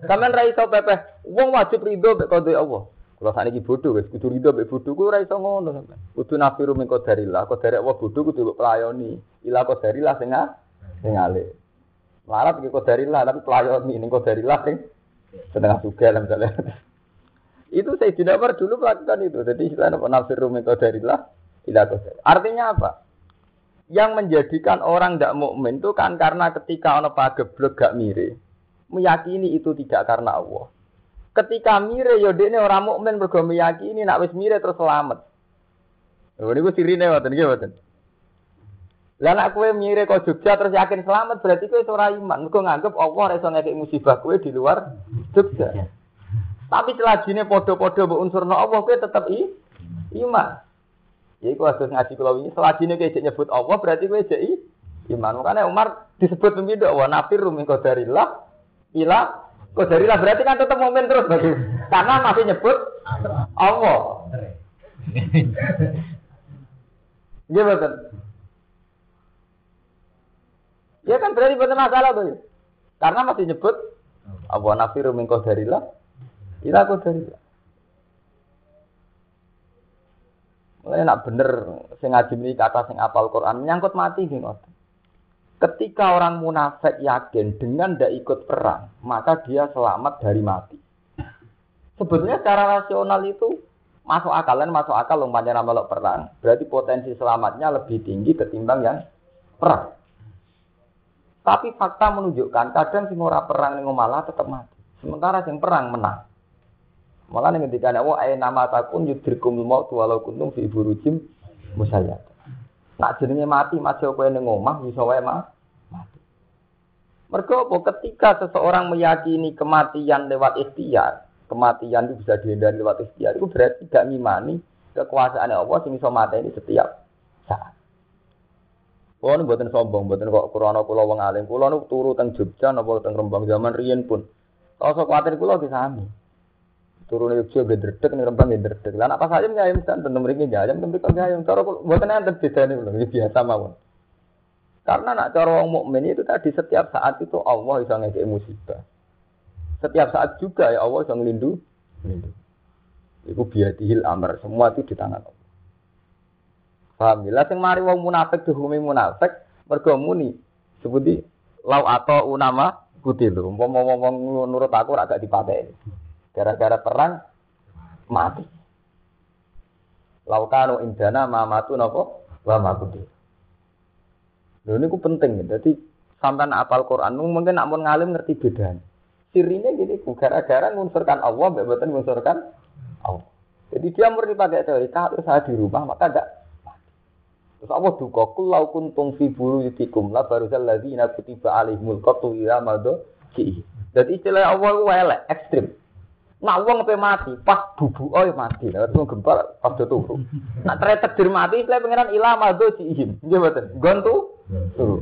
Kamen rai so pepe, wong wajib rido be kode Allah. Kalau saat ini bodoh, wes kudu rido be bodoh, gue rai so ngono. Kudu nafiru mingko dari lah, kok dari Allah bodoh kudu pelayoni. Ilah kok dari lah sengah, sengale. Melarat kok dari lah, tapi pelayoni kok dari lah sing setengah suka lah misalnya. itu saya tidak dulu melakukan itu. Jadi istilahnya nafiru mingko dari lah, ilah kok dari. Artinya apa? Yang menjadikan orang tidak mukmin itu kan karena ketika ono pageblek gak mire meyakini itu tidak karena Allah ketika mire yo ini orang mukmin mergo meyakini nak wis mire terus selamat Oh, ini gue sirine waten nggih waten. Lah nek kowe mire kok Jogja terus yakin selamat berarti kowe ora iman. Mergo nganggep Allah ora iso ngekek musibah kowe di luar Jogja. Tapi selajine padha-padha mbok unsurno Allah kowe tetep i iman. Ya iku harus ngaji kula wingi selajine kowe nyebut Allah berarti kowe jek iman. Makanya Umar disebut pemimpin wa nafir min qadarillah ila qadarillah berarti kan tetap momen terus bagi karena masih nyebut Allah. Iya betul. Ya kan berarti betul masalah tuh. Karena masih nyebut Allah nafir min qadarillah ila qadarillah. Mulai nak bener sing ngaji kata sing apal Quran menyangkut mati gitu. Ketika orang munafik yakin dengan tidak ikut perang, maka dia selamat dari mati. Sebetulnya secara rasional itu masuk akal dan masuk akal umpamanya melok perang. Berarti potensi selamatnya lebih tinggi ketimbang yang perang. Tapi fakta menunjukkan kadang sing ora perang ning malah tetap mati. Sementara sing perang menang. Malah nih ketika ada ayat nama takun yudrikum maut walau kuntum fi burujim musayyad. Nak jenenge mati masih apa yang ngomah bisa wae mah mati. Mergo ketika seseorang meyakini kematian lewat ikhtiar, kematian itu bisa dihindari lewat ikhtiar, itu berarti tidak ngimani kekuasaan Allah sing iso ini setiap saat. Kulo nu mboten sombong, mboten kok krana kula wong alim. Kulo nu turu teng Jogja napa teng Rembang zaman riyen pun. Rasa kuwatir kula disami turun Yogyo gedredek nih rembang gedredek. Lah apa saja ayam kan tentu mereka ayam tentu kan ayam. Cara buatan yang beda nih belum biasa mawon. Karena nak cara wong mukmin itu tadi setiap saat itu Allah bisa ngekei musibah. Setiap saat juga ya Allah bisa ngelindu. Ngelindu. Iku biadihil amr. Semua itu di tangan Allah. Paham ya? Sing mari wong munafik dihukumi munafik mergo muni seperti lau atau unama kutil. Umpama wong nurut aku ora gak dipateni. Gara-gara perang mati. Laukanu indana mamatu nopo wa makuti. Lho ku penting Jadi sampean apal Quran mungkin nak mau ngalim ngerti bedanya. Sirinya gini, gara-gara ngunsurkan Allah, mbak betul ngunsurkan Allah. Jadi dia murni pakai teori, kalau saya di rumah maka enggak Terus Allah duka, kulau kuntung fi buru yutikum la baruzal ladhina kutiba alihmul qatu ila mado Jadi istilah Allah itu elek, ekstrim. Nak wong pe mati, pas bubu oh mati. Lah terus gempa pas do turu. Nak tere takdir mati, saya pengenan ilah mado si ihim. Nggih mboten. Gontu turu.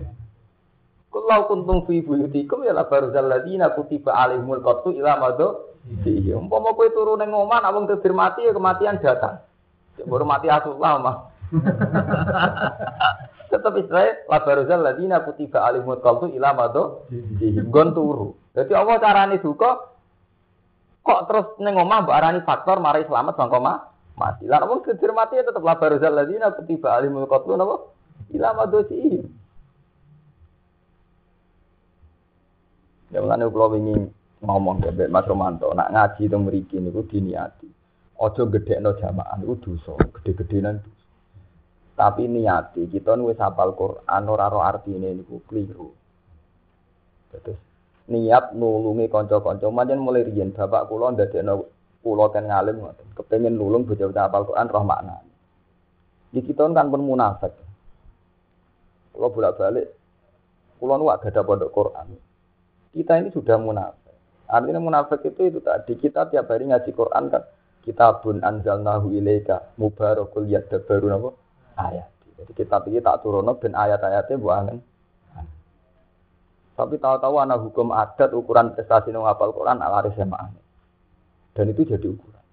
Kulau kuntum fi buyutikum ya la barzal ladina kutiba alaihimul qatu ila mado si ihim. Umpama kowe turu ning omah nak wong takdir mati ya kematian datang. Baru mati asullah mah. Tetap Israel la barzal ladina kutiba alaihimul qatu ila mado si ihim. Gon Jadi Allah carane duka Kok terus neng omah mbak arani faktor mari selamat bang koma mati. Lah wong kedir mati ya tetep la baruzal ladina kutiba alimul qatlu napa? Ila madosi. Ya mulane kula wingi ngomong ke Mas Romanto, nak ngaji teng mriki niku diniati. Ojo gedekno jamaah itu dosa, gede-gedenan dosa. Tapi niati kita wis hafal Quran ora ro artine niku keliru. Terus niat nulungi kanca-kanca manjen mulai riyen bapak kula ndadekno kula ten ngalim ngoten. Kepengin nulung bocah-bocah hafal Quran roh makna. Di kita kan pun munafik. Kalau bolak-balik, kula nu ada pondok Quran. Kita ini sudah munafik. Artinya munafik itu itu tadi kita tiap hari ngaji Quran kan kitabun anzalnahu ilaika mubarakul yadabbaru napa ayat. Jadi kitab iki tak turono ben ayat-ayatnya buangan. Tapi tahu-tahu anak hukum adat ukuran prestasi nang hafal Quran alaris sama Dan itu jadi ukuran.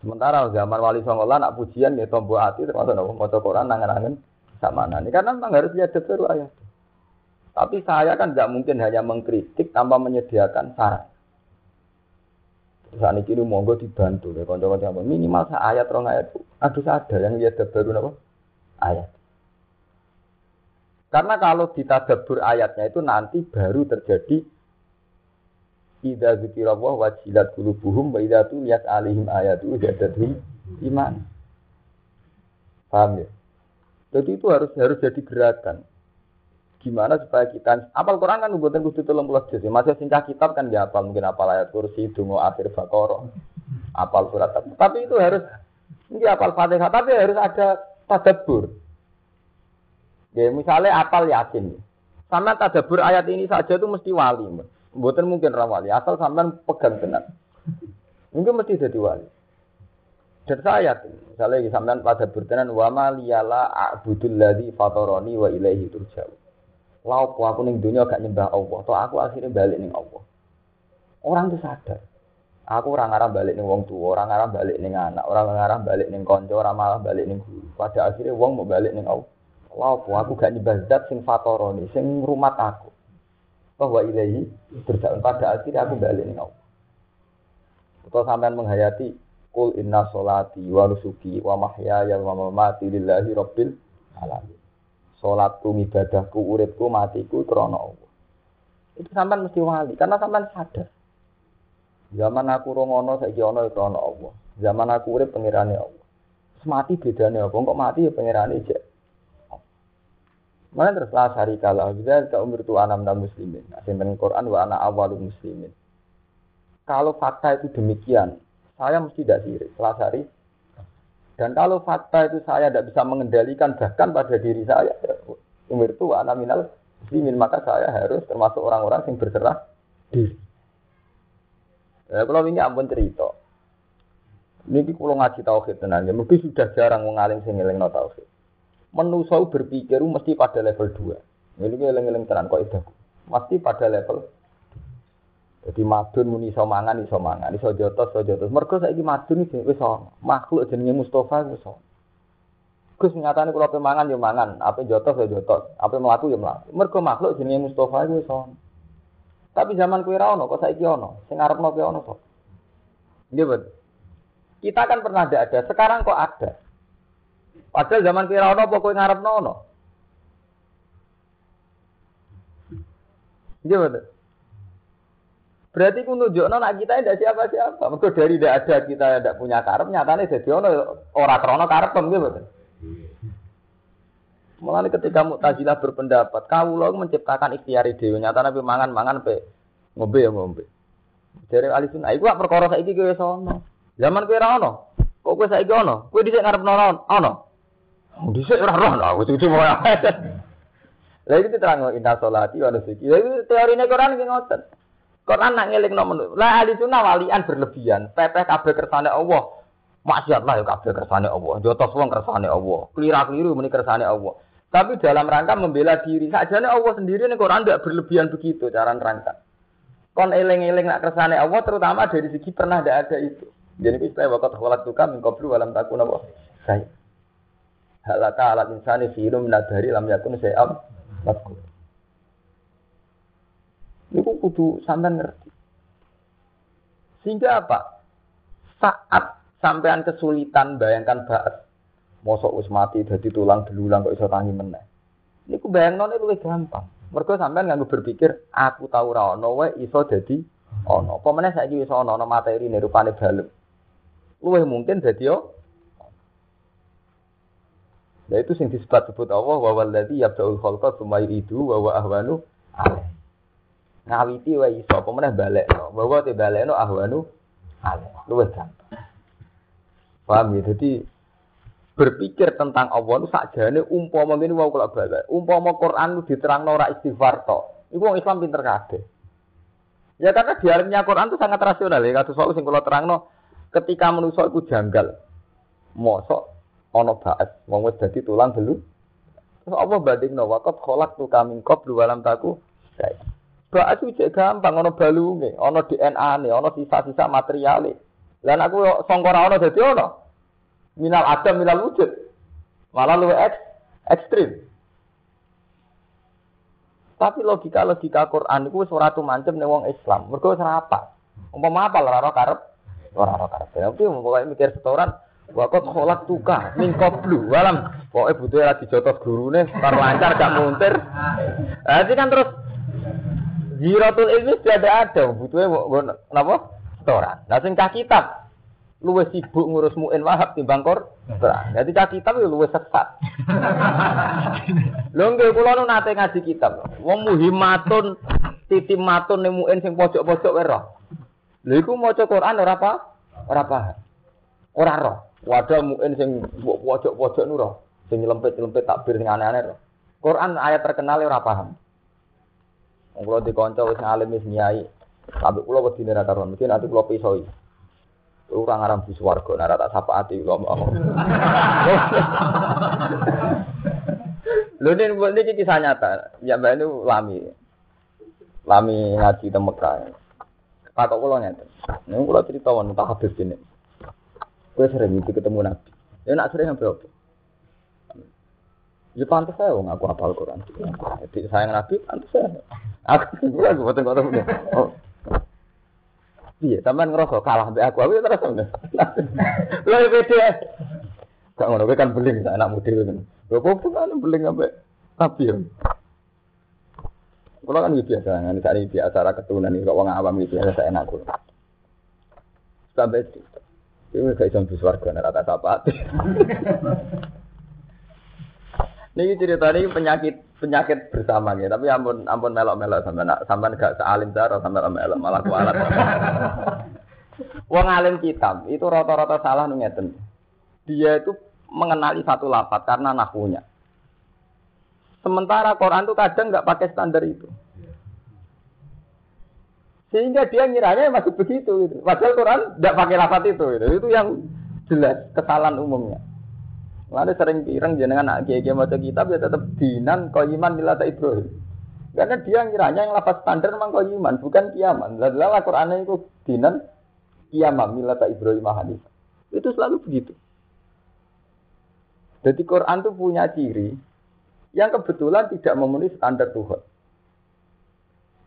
Sementara zaman wali songo nak pujian ya tombo hati termasuk nopo maca Quran nangan-nangan sama nani. Karena memang harus lihat baru ayat. Tapi saya kan tidak mungkin hanya mengkritik tanpa menyediakan saran. Saat ini monggo dibantu ya kanca-kanca minimal sa ayat rong ayat aduh sadar yang lihat baru apa ayat. Karena kalau ditadabur ayatnya itu nanti baru terjadi Ida zikirallah wajilat kulubuhum wa idza tuliyat alihim ayatu zadatuhum iman. Paham ya? Jadi itu harus harus jadi gerakan. Gimana supaya kita apal Quran kan buatan kudu tolong pulau juz. Masih singkat kitab kan ya apal mungkin apal ayat kursi dungo akhir bakoro, apal surat. Tapi itu harus ini apal fatihah. Tapi harus ada tadabur. Ya misalnya apal yakin. Sama tadabur ayat ini saja itu mesti wali. Buatan mungkin rawali. Asal sampean pegang benar. Mungkin mesti jadi wali. Dan saya misalnya sampean pada bertenan wa ma liyala a'budul ladzi fatarani wa ilaihi turja'un. Laopo aku ning dunia gak nyembah Allah, toh aku akhirnya balik ning Allah. Orang itu sadar. Aku orang arah balik ning wong tua, orang arah balik ning anak, orang arah balik ning konco, orang malah balik ning guru. Pada akhirnya wong mau balik ning Allah. Laopo aku gak nyembah zat sing fatoroni, sing rumah aku. Bahwa ilahi berjalan pada akhirnya aku balik ning Allah. Kalau sampean menghayati Kul inna solati wa nusuki wa mahyaya wa mamati lillahi rabbil alamin. Salatku, ibadahku, uripku, matiku krana Allah. Itu sampean mesti wali karena sampean sadar. Zaman aku rongono saiki ana krana Allah. Zaman aku urip pengirane Allah. Semati bedane apa? Kok mati ya pengirane jek. Mana terus lah hari kalah bisa ke umur tu anam dan muslimin. Asin Quran wa ana awalul muslimin. Kalau fakta itu demikian, saya mesti tidak sirik. Selasari dan kalau fakta itu saya tidak bisa mengendalikan bahkan pada diri saya, umur itu anak minal muslimin, maka saya harus termasuk orang-orang yang berserah diri. Ya, kalau ini ampun cerita. Ini kalau ngaji tauhid tenang, ya mungkin sudah jarang mengalim sing ngeling no tauhid. Menusau berpikir mesti pada level 2. Ini ngeling-ngeling tenan kok itu. Mesti pada level jadi madun muni iso mangan iso mangan, iso jotos iso jotos. Mergo saiki madun iki wis ono. Makhluk jenenge Mustafa wis ono. Gus nyatane kula mangan yo mangan, apa jotos yo jotos, apa mlaku yo mlaku. Mergo makhluk jenenge Mustafa wis ono. Tapi zaman kuwi ra ono, kok saiki ono. Sing arepno kuwi ono kok. Nggih. Kita kan pernah ada, ada, sekarang kok ada. Padahal zaman kuwi ra ono apa kowe ngarepno ono. Nggih, betul. Berarti ku nunjukno nak kita tidak siapa-siapa. Mergo dari tidak ada kita tidak punya karep nyatane dadi ono ora krana karep nggih mboten. Mulane ketika Mu'tazilah berpendapat, kawula menciptakan ikhtiar dhewe nyatane pe mangan-mangan pe ngombe ya ngombe. Dari ahli sunnah iku perkara saiki kowe wis ono. Zaman kowe ora ono. Kok kowe saiki ono? Kowe dhisik ngarep ono. Ono. Dhisik ora ono lah, wis cuma. Lah itu diterang inna sholati wa nusuki. Itu teorine Quran ki ngoten. Quran nak nomor Lah ahli sunnah walian berlebihan. Pepeh kabeh kersane Allah. Maksiat lah ya kabeh kersane Allah. Jotos wong kersane Allah. Kelira-keliru muni kersane Allah. Tapi dalam rangka membela diri saja Allah sendiri nih Quran tidak berlebihan begitu cara nerangkan. Kon eling-eling nak kersane Allah terutama dari segi pernah tidak ada itu. Jadi istilah wakat kholak tuka min qablu walam takun apa? Saya. Halaka alat insani firum nadari lam yakun sayam matkul. Niku kudu sampean ngerti. Sehingga apa? Saat sampean kesulitan bayangkan baat mosok wis mati dadi tulang belulang kok iso tangi meneh. Niku bayangno luwih gampang. Mergo sampean nganggo berpikir aku tahu ra ono wae iso dadi ono. Apa meneh saiki wis ono ono materi rupane balem. luwih mungkin dadi yo. Nah itu sing disebut sebut Allah wa walladzi yabda'ul khalqa tsumma yu'idu wa wa ahwanu alaih. Ngawiti wa iso apa meneh balekno. Bahwa te balekno ahwanu alaih. Luwih gampang. Paham ya? Jadi berpikir tentang Allah itu sakjane umpama ngene wau kula balik. Umpama Quran itu diterangno ora istighfar tok. Iku wong Islam pinter kabeh. Ya karena di alamnya Quran itu sangat rasional ya. Kados soal sing kula terangno ketika manusa iku janggal. Mosok ana baes wong wis dadi tulang dulu. Terus apa bandingno waqat kholak tu kami qablu walam taku. Baes itu gampang ana balunge, ana DNA-ne, ana sisa-sisa materiale. Lah aku sangka ora ana dadi. Minal adam minal wujud. Malah luwih ek, ekstrim. Tapi logika-logika Quran itu wis ora tumancep ning wong Islam. Mergo wis ora apa. Umpama apa ora karep, ora ora karep. Tapi pokoke mikir setoran Wakot kolak tuka min koplu walam pokoknya butuh lagi jotos gurune tar lancar gak muntir. Nanti kan terus Ziratul ilmi sudah ada ada butuhnya kenapa? Setoran. Nah sing kitab luwes sibuk ngurus muin wahab timbang kor. Jadi cah kitab itu luwes sesat. Lho nggih kula nu nate ngaji kitab. Wong muhimatun titimatun ning muin sing pojok-pojok wae roh. Lha iku maca Quran ora apa? Ora paham. Ora roh. Wadah muin sing pojok-pojok nu roh. Sing nyelempit-nyelempit takbir sing aneh-aneh. Quran ayat terkenal ora paham. Wong kula dikonco wis alim wis nyai. Sampai kula wedine ra karuan, mesti nanti kula pisoi. Orang aram di swarga, nara tak sapa hati kula mau. Lho ini ini kisah nyata. Ya mbak ini lami. Lami ngaji di Mekah. Pak kula nyata. Ini kula cerita wan tak habis ini. Gue sering itu ketemu Nabi. Ya nak sering sampai apa? Ya pantas saya wong aku hafal Quran. Jadi sayang Nabi pantas saya. Aku juga aku boten kok Oh. Iya, sampean ngerasa kalah mbek aku, aku terus ngono. Lha beda. Gak ngono kan beling anak muda kan. Lho kok kan beling ambek tapi ya. Kalau kan biasa, kan cari biasa acara keturunan ini, orang awam gitu biasa enak kulo. Sampai itu, ini gak bisa bis warga, rata apa. Ini cerita ini penyakit penyakit bersama gitu. Tapi ampun ampun melok melok sampai sampai gak sealim cara sampai melok malah kualat. Wong alim kitab itu rata-rata salah ngeten. Dia itu mengenali satu lapat karena nahunya. Sementara Quran itu kadang nggak pakai standar itu. Sehingga dia ngiranya masih begitu gitu. Padahal Quran tidak pakai lafat itu gitu. Itu yang jelas kesalahan umumnya. Lalu sering pirang jenengan anak kiai maca kitab ya tetap dinan koyiman milata Ibrahim. Karena dia ngiranya yang lapas standar memang koyiman, bukan kiaman. Lalu Al-Quran itu dinan kiaman milata Ibrahim Hanif. Itu selalu begitu. Jadi Quran itu punya ciri yang kebetulan tidak memenuhi standar Tuhan.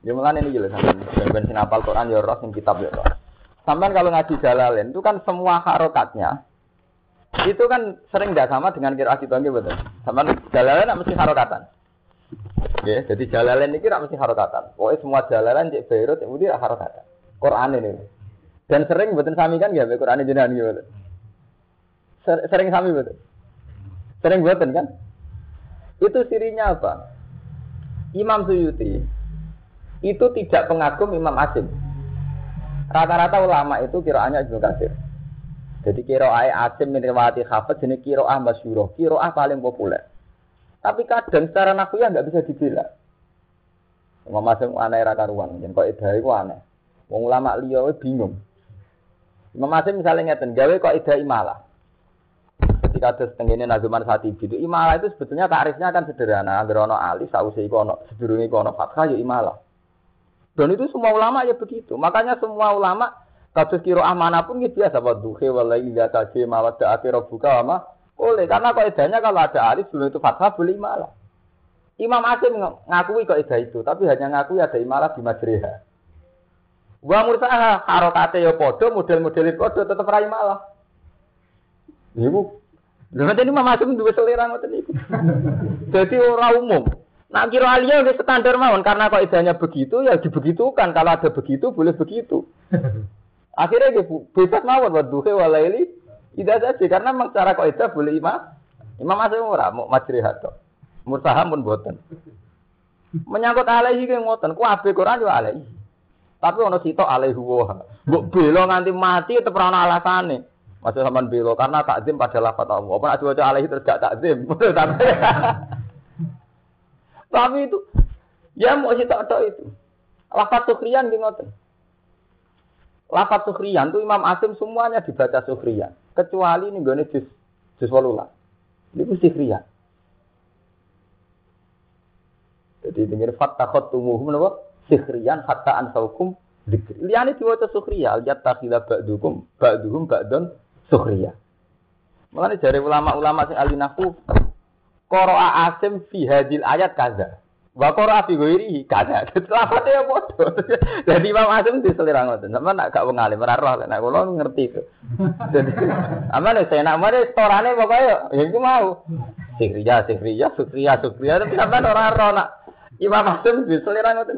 Ya mulai ini jelas sampai ben sing apal Quran ya roh sing kitab ya roh. Sampai kalau ngaji Jalalain itu kan semua harokatnya itu kan sering tidak sama dengan kira kita betul. Sama jalalan tidak mesti harokatan. Ya, jadi jalalan ini kira mesti harokatan. Pokoknya semua jalalan cek Beirut itu dia harokatan. Quran ini. Dan sering betul sami kan ya Quran ini jenengan gitu. Sering sami betul. Sering betul kan? Itu sirinya apa? Imam Suyuti itu tidak pengagum Imam Asim. Rata-rata ulama itu kiraannya Ibnu Katsir. Jadi kiroah asim min riwayati hafid jenis kiroah masyuroh, kiroah paling populer. Tapi kadang secara ya nggak bisa dibela. Imam Asim aneh raka ruang, jadi kok ida itu aneh. Wong ulama liya bingung. Imam Asim misalnya ngeten, gawe kok ida imalah. Ketika ada setengahnya nazuman saat itu, imalah itu sebetulnya tarifnya kan sederhana. Agar alis, sausi iku ono, sedurungi iku fathah, ya imalah. Dan itu semua ulama ya begitu. Makanya semua ulama Kados kira pun gitu biasa wa duhe walai ya taji mawat akhir buka ama boleh karena kaidahnya kalau ada alif sebelum itu fathah boleh malah. Imam Asim ngakui kaidah itu, tapi hanya ngakui ada imalah di majriha. Wa mursaha harokate ya podo, model-model podo tetap rai malah. Ibu, Lha ini Imam Asim dua selera ngoten niku. Jadi orang umum. Nah kira alia udah standar mawon karena kaidahnya begitu ya dibegitukan kalau ada begitu boleh begitu. Akhirnya dia bebas mawon buat duhe walaili tidak saja karena memang secara kaidah boleh imam imam masih ora mau majrihat to. Murtaham pun boten. Menyangkut alaihi ki ngoten, ku abe Quran yo alaihi. Tapi ono sitok alaihi wa. Mbok bela nganti mati tetep ora ana alasane. Masih sampean bela karena takzim pada lafaz Allah. Apa nek diwaca alaihi terus gak takzim. Tapi itu ya mau sitok tok itu. Lafaz sukriyan ki ngoten. Lafaz sukriyan itu Imam Asim semuanya dibaca sukriyan. Kecuali ini gue jus walulah. Ini pun sukriyan. Jadi dengar fatakot tumuhum apa? Sukriyan hatta ansaukum. Liane diwaca sukriya. Lihat takhila ba'dukum ba'duhum ba'don sukriya. Makanya dari ulama-ulama sing alinafu Qara'a Asim fi hadil ayat kaza. Wa qara fi ghairi kada. Lafate ya padha. Dadi Imam Azim di selera ngoten. Sama nak gak wong alim ora roh nek kula ngerti itu. Dadi amane saya nak mare storane pokoke ya iku mau. Sikriya, sikriya, sukriya, sukriya tapi sampean ora roh nak Imam Azim di selera ngoten.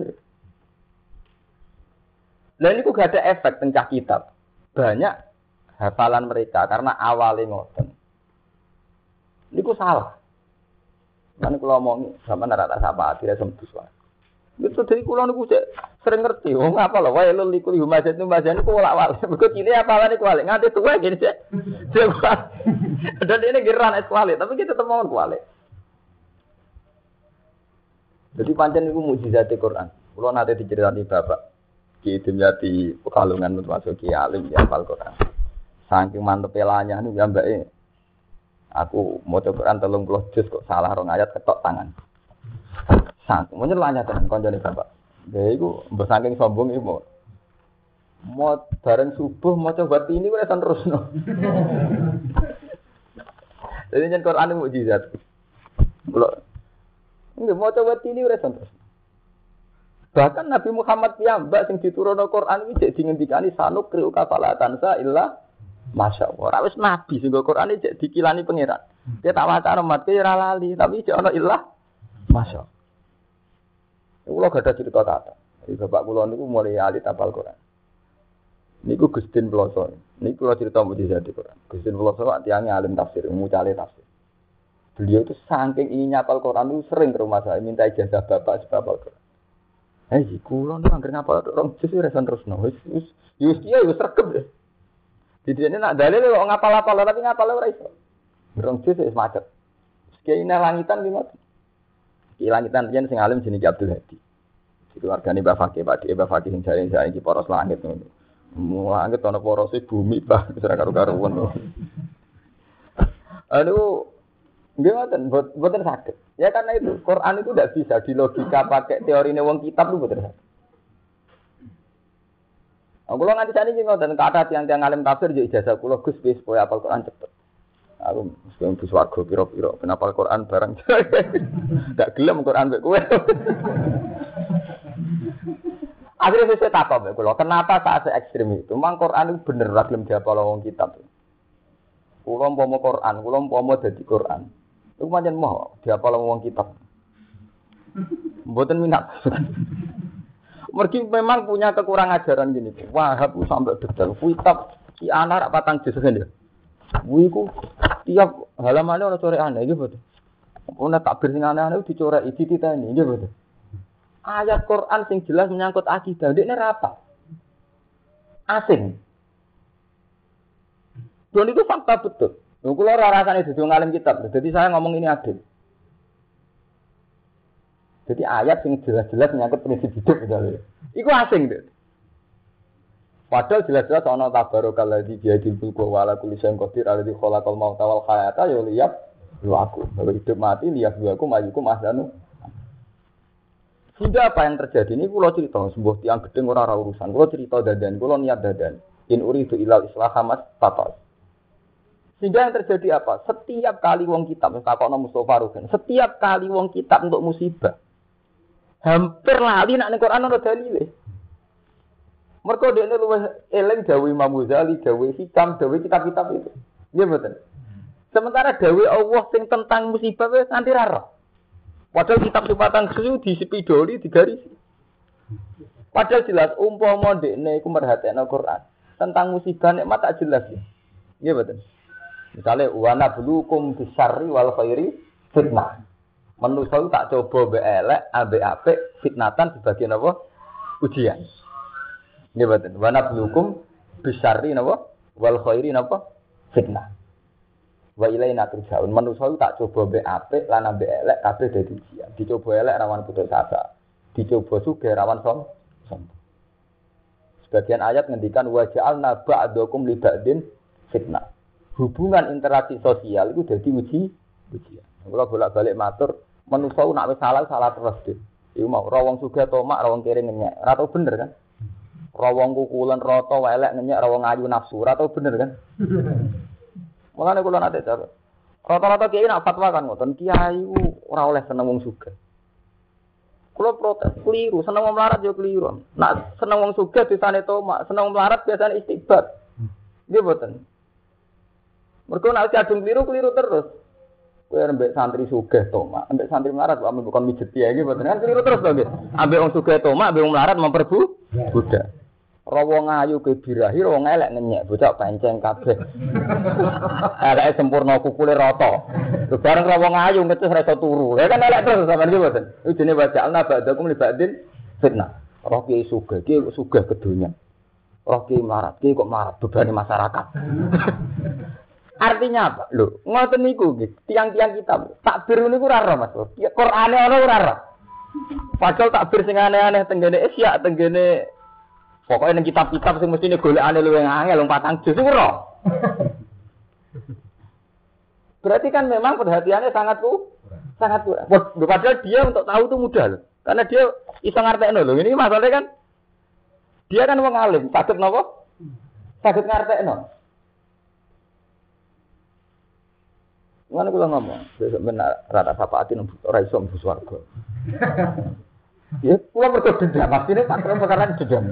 Lah ini gak ada efek tencah kitab. Banyak hafalan mereka karena awalnya ngoten. Niku salah. Mana kalau ngomong sama nara sapa tidak sempus lah. Itu dari kulo niku cek sering ngerti. Oh ngapa loh? Wah lu liku lihu masjid itu masjid itu kolak wale. Begitu cili apa lah nih kuali. Nganti tua gini cek. Dan ini geran es kuali. Tapi kita temuan kuali. Jadi pancen itu mujizat Quran. Kulo nanti diceritani bapak. Ki Dimyati Pekalungan termasuk Ki Alim di hafal Quran. Saking mantep pelanya nih mbak Aku mau coba Quran telung puluh juz kok salah rong ayat ketok tangan. Sang, mau nyelanya tenan konjone bapak. Dia itu bersangking sombong ibu. Mau bareng subuh mau coba ini gue terus no. Jadi nyen Quran itu mujizat. Kalau enggak mau coba ini gue terus. Bahkan Nabi Muhammad piyambak sing diturunno Quran iki jadi ngendikani sanuk kriu kafalatan sa illa Masya Allah. Ora wis nabi sing Quran iki dikilani pangeran. Dia tak waca umat ora lali, tapi jek ana ilah. Masya Allah. Kulo gak ada cerita kata. Jadi bapak kulo niku mulai ahli tapal Quran. Niku Gustin Peloso. Niku kulo cerita mujizat di Quran. Gustin Peloso tiangnya alim tafsir, mucale tafsir. Beliau itu saking ingin nyapal Quran itu sering ke rumah saya minta ijazah bapak sebab Quran. Eh, kulo nih angker ngapal orang jus resan terus no. Wis iya wis rekep deh. Jadi ini nak dalil kok ngapal-apal tapi ngapal ora iso. Berong jus wis macet. Kiai langitan gimana? Kiai langitan yen sing alim jenenge Abdul Hadi. Itu wargane Mbak Fakih, Pak Mbak Fakih sing jare saya iki poros langit ngono. Langit ana porose bumi bah ora karo-karuan. Aduh, Gimana? Buatan sakit. Ya karena itu Quran itu tidak bisa di logika pakai teori wong kitab itu buatan sakit. Aku lo nganti jingo dan kata tiang-tiang alim tafsir jadi ijazah kulo gus bis supaya apal Quran cepet. Aku mesti bus warga piro-piro kenapa Quran barang gak gelem Quran kowe. Akhirnya saya takut mbek kulo, kenapa saat saya ekstrim itu? Mang Quran itu bener ra gelem diapal wong kitab. Kulo umpama Quran, kulo umpama dadi Quran. Iku pancen mau diapal wong kitab. Mboten minat. Mergi memang punya kekurangan ajaran gini. Wahab sampai detail. Kitab si anak patang kan ya. Wiku tiap halamannya orang coret aneh gitu betul. Ono takbir sing aneh-aneh dicoret iki ini gitu betul. Ayat Quran sing jelas menyangkut akidah, ini apa? Asing. Dan itu fakta betul. Kalau rasanya itu ngalim kitab, jadi saya ngomong ini adil. Jadi ayat yang jelas-jelas menyangkut prinsip hidup misalnya. Iku asing deh. Padahal jelas-jelas ana tabarokal ladzi biadil mulku wa ala kulli syai'in qadir alladzi khalaqal mauta wal hayata ya liyab aku. Kalau hidup mati dua aku majuku ahsanu. Sudah apa yang terjadi ini pulau cerita sebuah tiang gedeng orang urusan. Pulau cerita dadan, pulau niat dadan. In uri itu ilal islah hamas tatal. Sehingga yang terjadi apa? Setiap kali wong kitab, takokno Mustafa Rugen, setiap kali wong kitab untuk musibah, hampir lali nak ning Quran ana dalile. Mergo dene luwih eling dawuh Imam Ghazali, dawuh hikam, dawuh kitab-kitab itu. Iya betul. Sementara dawuh Allah sing tentang musibah wis nanti raro. Padahal kitab sifatan susu di digaris. Padahal jelas umpama dekne iku merhatekno Quran. tentang musibah nikmat tak jelas ya. Iya betul. Misalnya wana bulukum bisari wal khairi fitnah. Manusia tak coba be elek, abe apik, fitnatan sebagian apa? Ujian. Iya betul. Wana bulukum bisari napa? Wal khairi napa? Fitnah. Wa ilaina turja'un. Manusia tak coba be apik lan kabeh dadi ujian. Dicoba elek rawan putus asa. Dicoba sugih rawan som. sombong. Sebagian ayat ngendikan waja'al naba adokum libadin fitnah. Hubungan interaksi sosial itu jadi uji ujian. Kalau bolak balik matur, manusia nak wis salah salah terus deh. Iku mau rawong suga tomak, rawong kiri ngenyek. Rata bener kan? Rawong kukulan roto welek ngenyek, rawong ayu nafsu. Rata bener kan? Makanya kalau nanti cara. Rata-rata kiai nak fatwa kan ngoten, kiai ora oleh seneng wong suga. Kulo protes, keliru. Seneng wong melarat yo keliru. Nak seneng wong sugih disane tomak, seneng wong melarat biasanya istighfar. Nggih mboten. Mergo nek kadung keliru keliru terus. Kowe ambek santri sugih tomak, ambek santri melarat kok bukan mijet ya iki mboten kan keliru terus nggih. Ambek wong sugih tomak, ambek wong melarat memperbu budak. Rawa ngayu ke birahi, rawa ngelek ngenyek, bocah panceng kabeh. Eleke sempurna kukule rata. Lho bareng rawa ngayu ngecus ra iso turu. Ya kan elek terus sampean iki mboten. Jenenge waja'alna ba'dakum li ba'din fitnah. Roh kiai sugih, kiai sugih ke donya. Roh kiai marat, kiai kok marat bebani masyarakat. Artinya apa? Lho, ngoten niku nggih. Tiang-tiang kita takbir niku ora roh Mas. Qur'ane ana ora roh. Padahal takbir sing aneh-aneh tenggene isya, tenggene Pokoknya ning kitab-kitab sing mestine golekane luwih angel wong patang juz iku ora. Berarti kan memang perhatiannya sangat ku sangat kurang. Padahal dia untuk tahu itu mudah loh. Karena dia iso ngartekno loh. Ini masalahnya kan dia kan wong alim, sakit nopo? Sakit ngartekno. Mana kula ngomong, besok benar rata sapaatin ora iso mlebu swarga. Ya, kula mergo dendam, maksudnya tak kira perkara dendam.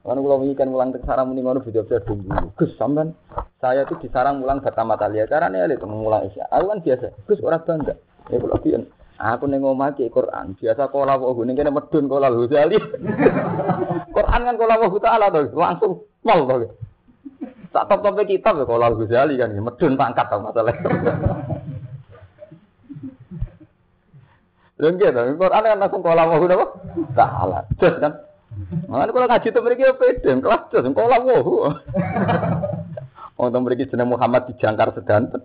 Kan kula wingi kan mulang tek sarang muni ngono beda-beda dulu. Gus sampean saya itu disarang mulang pertama kali ya carane ya itu mulang isya. Aku kan biasa. Gus ora bangga. Ya kula piyen. Aku ning omah Quran. Biasa kala kok ngene kene medun kala Ghazali. Quran kan kala wa taala to langsung pol to. Tak top-top kitab ya kala Ghazali kan medun pangkat to masalah. Lha nggih to, Quran kan langsung kala wa napa? Taala. Terus kan. Makane kula ngaji to mriki pede, kelas terus kala wa. Wong to mriki Muhammad dijangkar sedanten.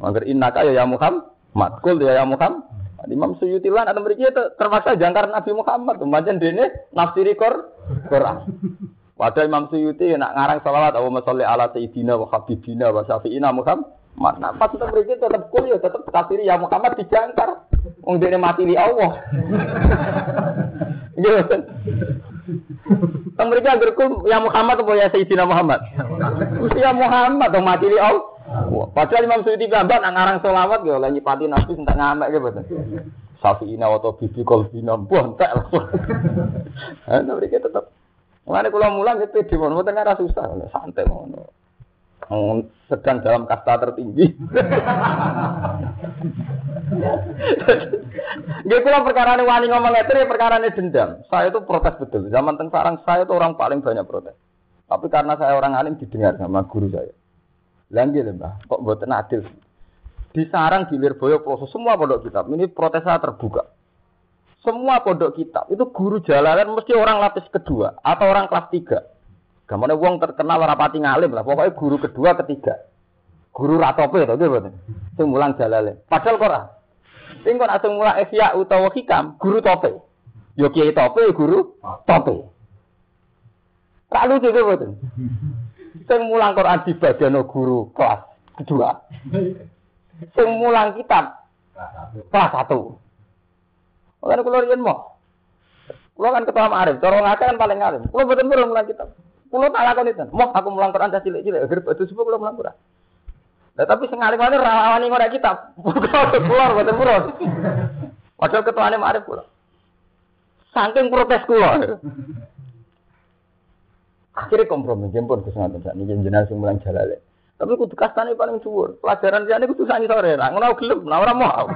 Mangger innaka ya ya Muhammad. Kul ya ya Muhammad. Imam Suyuti lan atau mriki terpaksa jangkar Nabi Muhammad. Pancen dene nafsiri Quran. Padahal Imam Suyuti nak ngarang salawat Allahumma sholli ala sayyidina wa habibina wa syafi'ina Muhammad. Mana pas kita mriki tetap kul ya tetap tafsir ya Muhammad dijangkar. Wong dene mati li Allah. Teng mriki anggere ya Muhammad apa ya Sayyidina Muhammad? Ya Muhammad dong mati li Allah. Padahal Imam Suyuti gambar nang ngarang selawat ya oleh nyipati Nabi entek ngamek ya betul. Safiina wa bibi qalbina bontek langsung. Ha mriki tetep Mulane kula mulang itu di mon mboten ora susah, santai ngono. Sedang dalam kasta tertinggi. Nggih kula perkara wani ngomong ngeten ya perkara dendam. Saya itu protes betul. Zaman teng sarang saya itu orang paling banyak protes. Tapi karena saya orang alim didengar sama guru saya. Lah nggih Mbah, kok mboten adil. Di sarang di Lirboyo proses semua pondok kitab. Ini protes saya terbuka. Semua pondok kitab itu guru jalanan mesti orang lapis kedua atau orang kelas tiga. Gamane wong terkenal rapati ngalim lah, pokoknya guru kedua ketiga. Guru ratope to gitu betul. Sing mulang jalale. Padahal kok ora. Sing kok asing mulang ihya utawa hikam, guru tope. Yo kiai tope guru tope. Kalau juga betul. Sing mulang Quran di bagian guru kelas kedua. Sing mulang kitab kelas satu. Makanya kalau rian mau. Kulo kan ketua Arif, cara ngake kan paling alim. Kulo betul betul mulang kitab. Kulo tak lakon itu. Mau aku mulang Quran cilik-cilik, agar batu sepuh kulo mulang Quran. Nah, tapi sing alim ini rawani ngora kitab. Keluar betul betul. Padahal ketua Arif kulo. Saking protes kulo. Akhirnya kompromi jemput ke sana saat ini jenazah mulang jalale. Tapi kudu kastane paling dhuwur. Pelajaran liyane kudu sangi sore. Lah ngono gelem, lah ora mau.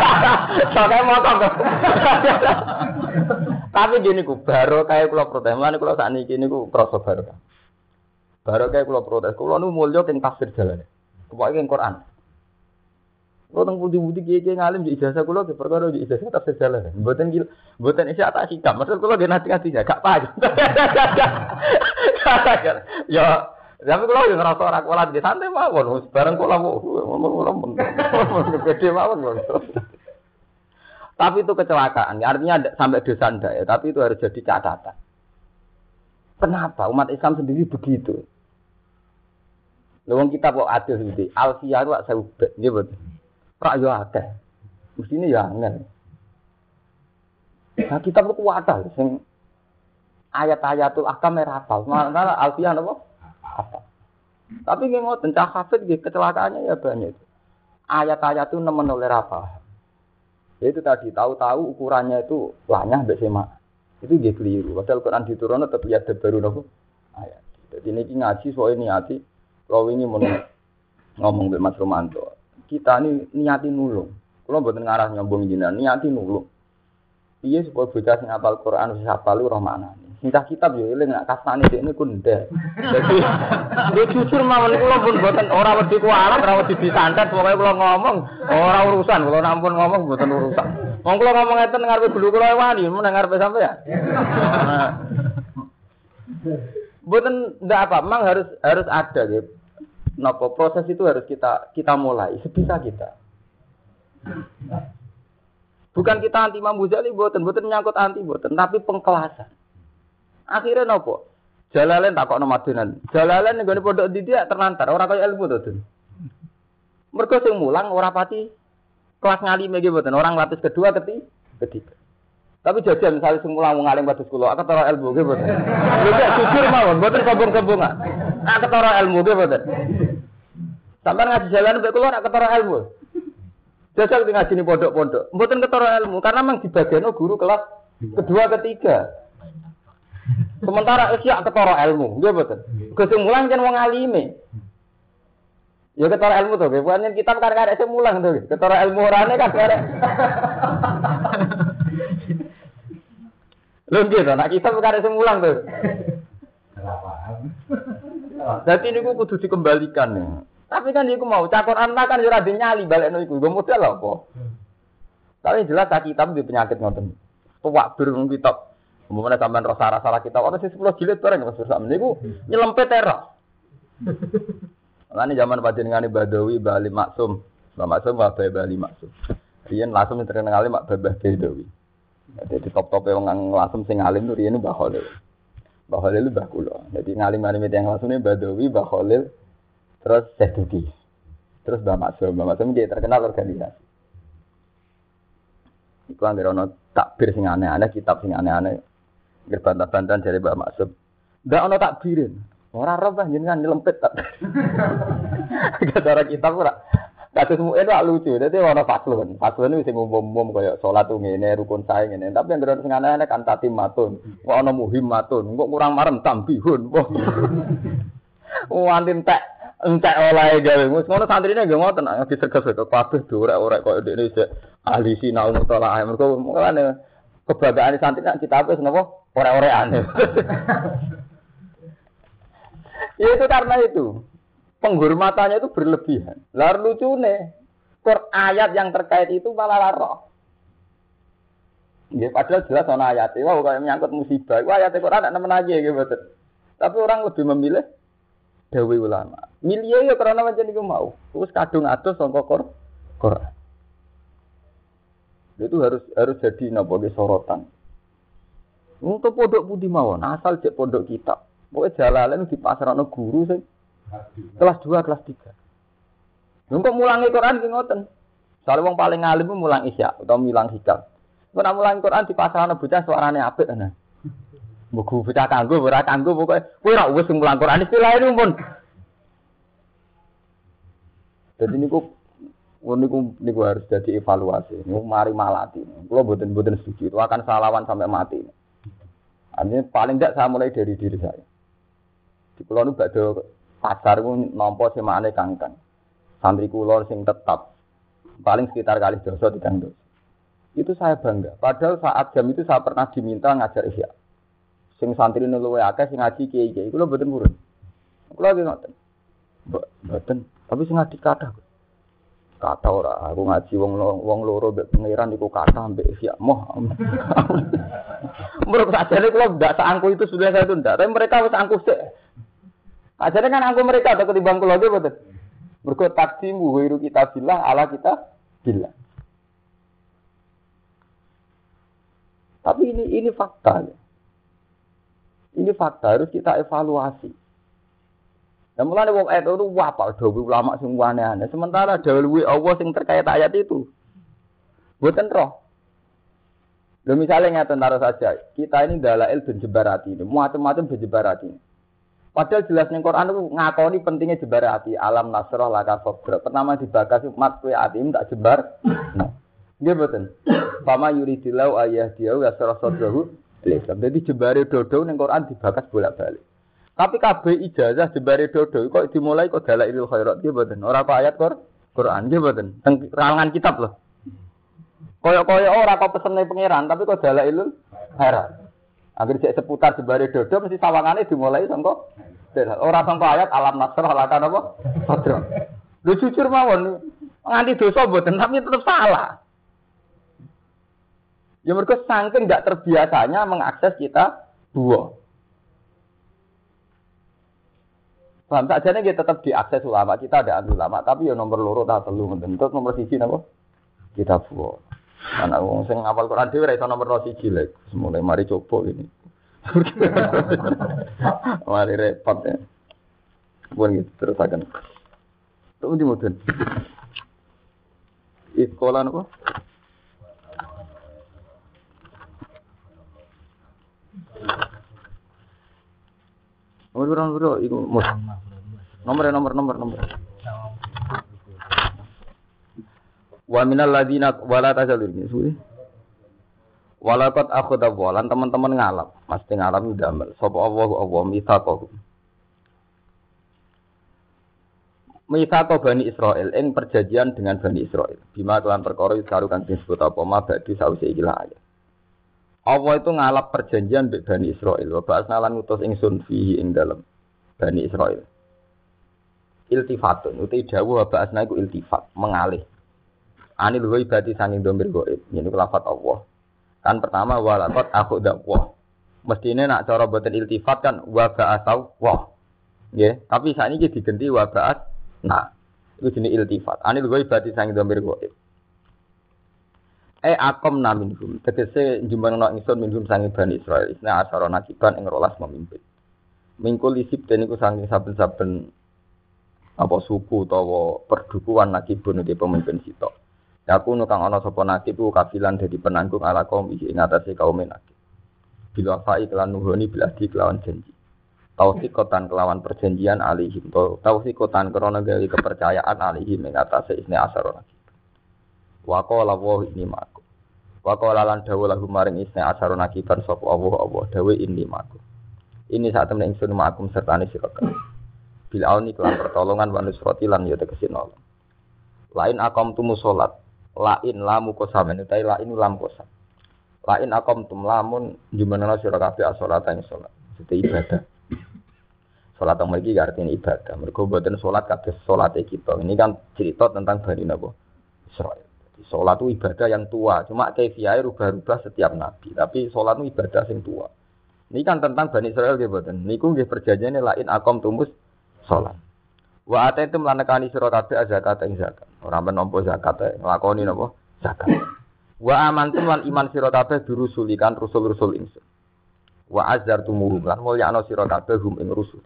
Soale motor. Tapi gini ku baru kayak kulo protes, mana kulo saat ini gini ku krosok baru. Baru kayak kulo protes, kulo nu mulia keng tafsir jalan. Pokoknya keng Quran. Kulo teng budi-budi kiai kiai ngalim di ijazah kulo ke perkara di ijazah tafsir jalan. Buatan gil, buatan isya tak sikap. Maksud kulo dia nanti nantinya gak paham. Ya, tapi kalau yang ngerasa orang kualat di santai mawon, bareng kula ngomong gede mawon. Tapi itu kecelakaan, artinya sampai dosa ndak ya, tapi itu harus jadi catatan. Kenapa umat Islam sendiri begitu? Lewong kita kok adil sendiri, alfiyah itu saya ubah, ini betul. Rak yo akeh, mestinya ya angel. Nah kita itu wadah, sing ayat-ayatul ahkam merapal, malah alfiyah apa? Apa. Tapi nggak mau tentang hafid kecelakaannya ya banyak. Ayat-ayat itu nemen oleh apa? Ya itu tadi tahu-tahu ukurannya itu lanyah bersama. Itu dia keliru. Padahal Quran diturun tetap lihat baru nopo ayat. Jadi ini ngaji ini ngaji. Kalau ini mau ngomong dengan Mas Romanto, kita ini niati nulung. Kalau buat ngarah nyombong jinan, niati nulung. Iya supaya bocah sing apal Quran wis hafal roh maknane. Singkah kitab yo eling nak kasane ini kunda. Jadi dia jujur mawon kula pun boten ora wedi kualat, ora wedi disantet, pokoke kula ngomong ora urusan, kula nampun ngomong boten urusan. Wong kula ngomong ngeten ngarepe gulu kula wani, men ngarepe sampean. Boten ndak apa, memang harus harus ada gitu. Napa proses itu harus kita kita mulai sebisa kita. Bukan kita anti Imam Ghazali, buatan, buatan nyangkut anti, buatan, tapi pengkelasan. Akhirnya nopo? Jalalen tak kok Madinan. Jalalen ning pondok dia terlantar, ora kaya ilmu. Mergo sing mulang ora pati kelas ngalime iki mboten, orang lapis kedua ketiga. ketiga. Tapi jajan misalnya sing mulang batus kula, aku tara ilmu nggih mboten. Lha jujur mawon, mboten sombong-sombongan. Aku tara ilmu nggih mboten. Sampai ngaji jalan kula nek ketara ilmu. Jajal di ngaji pondok-pondok, mboten ketara ilmu karena memang dibagiano guru kelas kedua ketiga. Sementara isya ketara ilmu, nggih mboten. Gus mulang jan wong alime. Ya ketara ilmu to, nggih. Bukan kitab kan karek sing mulang to, ketara ilmu orane kan karek. Lho nggih to, nak kitab karek sing mulang to. Jadi ini gue kudu dikembalikan nih. Tapi kan iku mau cakor anak kan ora dinyali balik iku. Gue modal apa? Tapi jelas tak kitab di penyakit ngoten. Tuwak bir kitab Umumnya sampean salah salah kita, orang sih sepuluh jilid bareng mas ini, nyelempet era. Lalu zaman panjenengan Badawi Bali Maksum, Mbak Maksum Mbak Bali Maksum. Rian langsung terkenal kali Mak Babah Badawi. Jadi top top yang langsung sing alim tuh Rian Mbah Khalil. Mbah Khalil itu Mbah Kulo. Jadi ngalim ngalim yang langsung ini Badawi, Khalil, terus Syekh terus Mbak Maksum. Mbak Maksum dia terkenal organisasi. Iku anggere takbir sing aneh-aneh, kitab sing aneh-aneh. Berbantah-bantahan dari Mbak Maksud. Enggak ono takbirin. Ora roh bah jenengan nyelempet tak. Gara kita ora. Kasus mu'in itu lucu. Jadi ono faslun. Faslun itu umum-umum kayak sholat tuh ngene, rukun saya ngene. Tapi yang geron sing aneh kan tatim matun. Kok ono muhim matun. Kok kurang marem tambihun. Wah, antin tek entek oleh gawe. Wis ngono santrine nggih ngoten nek diserges kok kabeh dorek-orek kok ndekne ahli sinau mutala. Mergo mulane kebanggaan santri kita apa kenapa ore aneh ya itu karena itu penghormatannya itu berlebihan lalu lucu nih ayat yang terkait itu malah laro Ya, padahal jelas ono ayat itu, wah kayak menyangkut musibah. Wah ayat Quran ada nemen aja gitu betul. Tapi orang lebih memilih dawi ulama. Milih ya karena macam itu mau. Terus kadung atus songkok Quran. Itu harus harus jadi napa sorotan. Untuk pondok budi mawon, asal cek pondok kita. Pokoknya jalalan di pasarano guru sih. Kelas 2, kelas 3. Untuk mulangi Quran ki ngoten. Soale wong paling alim mulang isya atau mulang hikam. Kok nak mulang Quran di pasarano bocah suarane apik ana. Mbok bocah kanggo ora kanggo pokoke kowe ora wis mulang Quran istilah ini pun. Jadi niku niku niku harus jadi evaluasi. Niku mari malati. Kalau buatin buatin setuju itu akan salawan sampai mati. Artinya paling tidak saya mulai dari diri saya. Di pulau nu badhe pasar ku nampa semane kangkang. Santri kula sing tetap paling sekitar kali dosa tigang dosa. Itu saya bangga. Padahal saat jam itu saya pernah diminta ngajar isya. Sing santri luwe akeh sing ngaji kiai-kiai. Kula mboten murid. Kula lagi ngoten. Mboten, tapi sing ngaji kata. Kata ora, aku ngaji wong wong loro mbek pangeran iku kata mbek isya moh. Menurut sajane kula ndak seangku itu sudah saya tunda, tapi mereka wis angku sik. Ajane kan angku mereka atau ketimbang kula nggih mboten. Mergo takdimu wiru kita bilang ala kita bilang. Tapi ini ini fakta. Ya. Ini fakta harus kita evaluasi. Dan mulai wong ayat itu wapal dawi ulama sing aneh-aneh. Sementara dawi Allah sing terkait ayat itu. Buatan roh. Lo misalnya ngeten taruh saja, kita ini dalail ben jebarati ini, macam-macam ben jebarati. Padahal jelas ning Quran itu ngakoni pentingnya jebarati, alam nasrah laka sabra. Pertama dibakas mat kue atim tak jebar. Nah, dia betul. Pama yuridillahu ayah dia ya sadrahu Islam. Jadi jembare dodo ning Quran dibakas bolak-balik. Tapi kabeh ijazah jembare dodo kok dimulai kok dalailul khairat dia mboten. Ora kok ayat Qur Quran dia mboten. Teng kitab loh. Koyok-koyok ora kok pesene pangeran tapi kok dalailul khairat. Agar cek seputar jembare dodo mesti sawangane dimulai sangka ora sangka ayat alam nasrah lakan apa? Sadra. Lu jujur mawon nganti dosa mboten tapi tetap salah. Ya mereka saking tidak terbiasanya mengakses kita dua. Paham tak jadi kita tetap diakses ulama kita ada ulama tapi ya nomor loro tak telu bentuk nomor siji napa kita dua. Anak wong sing ngapal Quran dhewe ora iso nomor siji lek mulai mari coba ini. mari repot ya. Bukan gitu terus akan. Tuh di mudun. Sekolah apa? Nomor berapa itu mus. Nomor nomor nomor nomor. Wa minal ladina wala tajalur ini suwi. Walakot aku walan teman-teman ngalap, mesti ngalap udah amal. Sopo Allah Allah misako. Misako Bani Israel, ing perjanjian dengan Bani Israel. Bima kelan perkara karukan disebut apa ma badi sawise ikilah ayat. Allah itu ngalap perjanjian dengan Bani Israel. Wa ba'asna lan ngutus ingsun fihi ing dalam Bani Israel. Iltifatun uti dawuh wa ba'asna iku iltifat, mengalih. Anil ibadi sanging domir goib. Ini lafat Allah. Kan pertama walakot aku dakwah. Mestinya nak cara boten iltifat kan wa ba'asau wah. Ya, tapi saat ini diganti wa ba'as nah. Itu jenis iltifat. Anil ibadi sanging domir goib. Eh akom na minhum. Tegese jumlah ingsun minhum sangi bani Israel. Isna asara nakiban ing rolas memimpin. Mingkul isip dan iku sangi saben-saben apa suku utawa perdukuan nakibun di pemimpin sitok. Aku nukang ana sapa nakib ku kafilan dadi penanggung ala kaum iki ing atase kaum nakib. Bila fa'i kelan nuhoni bila di kelawan janji. Tausikotan kelawan perjanjian alihim. Tausikotan krana gawe kepercayaan alihim ing atase isne asara nakib. Wa qala wa ini maku. Wa qala lan lahu maring isne asaro nakiban sapa Allah Allah dawe ini maku. Ini saat temen ingsun serta sira Bil auni kelan pertolongan wa nusrati lan ya tegese nolong. Lain akom tumu salat, lain lamu kosamen utai lain lam kosam. Lain akom tum lamun jumana sira kabeh salat ing salat. Itu ibadah. Salat yang mereka artinya ibadah. Mereka buatan salat kabeh salat kita. Ini kan cerita tentang Bani Nabi Israel. Sholat itu ibadah yang tua, cuma kefiai rubah-rubah setiap nabi. Tapi sholat itu ibadah yang tua. Ini kan tentang Bani Israel gitu, dan niku nggih perjanjian lain akom tumus sholat. Wa ate itu melanekani sira kabeh zakat ing zakat. Ora menompo zakat nglakoni napa? Zakat. Wa amantum lan iman sira kabeh dirusulikan rusul-rusul ingsun. Wa azartumuhum lan mulyakno sira kabeh hum ing rusul.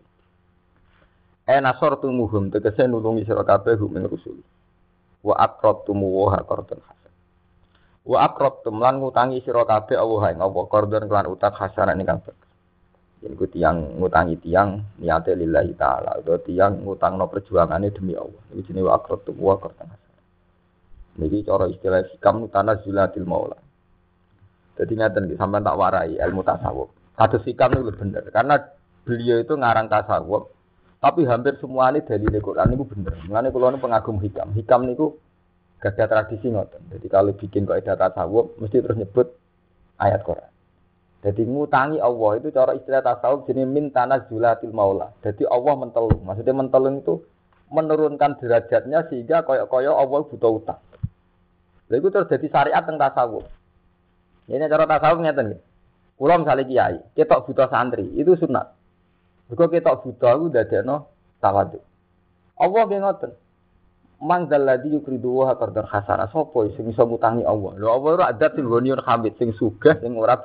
E nasor tumuhum tegese nulungi sira kabeh hum ing rusul wa aqrabtum wa qardan hasan wa aqrabtum lan ngutangi sira kabeh Allah ing apa qardan kelan utang hasan ing kang Jadi ku tiang ngutangi tiang niate lillahi taala atau tiang ngutangno perjuangannya demi Allah. Ini jenis wa aqrabtum wa. Niki cara istilah sikam tanah zulatil maula. Jadi ngaten sampean tak warai ilmu tasawuf. Kados sikam itu bener karena beliau itu ngarang tasawuf tapi hampir semua ini dari Quran itu bener. Kalau ini pengagum hikam. Hikam itu Gak ada tradisi ngoten. Jadi kalau bikin ada tasawuf mesti terus nyebut ayat Quran. Jadi ngutangi Allah itu cara istilah tasawuf jenis min tanah zulatil maula. Jadi Allah mentelung. Maksudnya mentelung itu menurunkan derajatnya sehingga koyok-koyok Allah butuh utang. Lalu itu terus jadi syariat tentang tasawuf. Ini cara tasawuf ngeten nggih. Kula misalnya kiai, ketok buta santri, itu sunat. Mergo ketok buta iku dadekno tawadhu. Allah nggih ngoten. Man dzalladzi yukridu wa qardan hasana. Sopo sing iso ngutangi Allah? Lho Allah ora adat sing goniun hamid sing sugih sing ora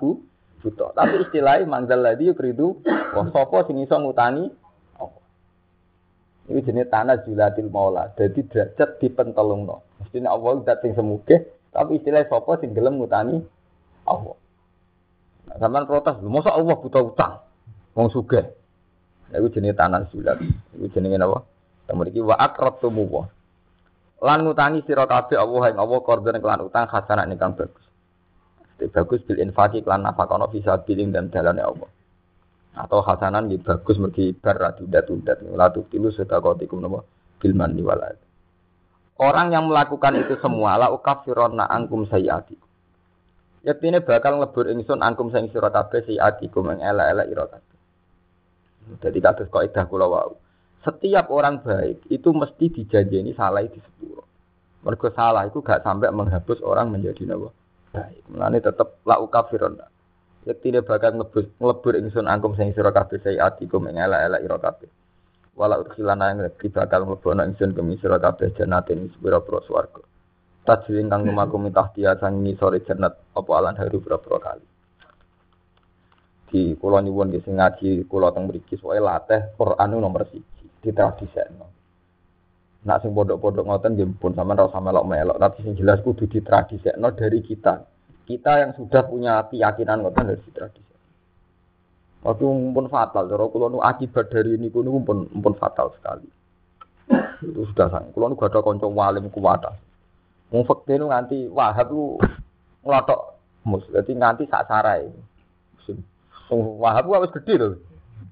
buta. Tapi istilahnya man dzalladzi yukridu wa sopo sing iso ngutangi Allah. Ini jenis tanah julatil maula. Jadi derajat dipentelungno. Mestinya Allah zat sing tapi istilah sopo sing gelem ngutangi Allah. Nah, sampean protes, masa Allah buta utang? Wong sugih. Nah, itu jenis tanah zulat. Itu jenis apa? Kemudian wa akrabtumu wa. Lan ngutangi sira kabeh Allah ing Allah korban kelan utang hasanah ingkang bagus. Bagus bil infaki kelan nafakono bisa biling dan dalane Allah. Atau hasanan gitu bagus mergi bar ratudat-udat. Latu tilu sedakotikum nama bilman walad. Orang yang melakukan itu semua la ukafirona angkum sayyatikum. Yaktine bakal nglebur ingsun angkum sing sira kabeh sayyatikum ing elek-elek ira kabeh. Jadi kados kaidah kula wau. Setiap orang baik itu mesti dijanjeni salah di sepuro. Mergo salah itu gak sampai menghapus orang menjadi nawa baik. Mulane tetep la ukafirona. Yaktine bakal nglebur nglebur ingsun angkum sing sira kabeh sayyatikum ing elek-elek ira kabeh. Wala udkhilana yang lebih bakal mlebono ingsun ke misra kabeh janatin sepira-pira swarga. Tajri kang lumaku mitah dia sang ngisore jannat apa alan haru pira-pira kali. Di kula nyuwun nggih sing ngaji kula teng mriki soe latih Quran nomor 1 di tradisekno. Nak sing pondok-pondok ngoten nggih pun sampean ora usah melok-melok, tapi sing jelas kudu ditradisekno dari kita. Kita yang sudah punya keyakinan ngoten harus ditradisi. Waktu pun fatal, cara kula nu akibat dari ini pun pun pun fatal sekali. Itu sudah sang. Kula nu gak ada kanca walim kuwata. Wong fakte nu nganti wahab ku nglotok mus. Dadi nganti sak sarai. Wahab ku wis gedhe to.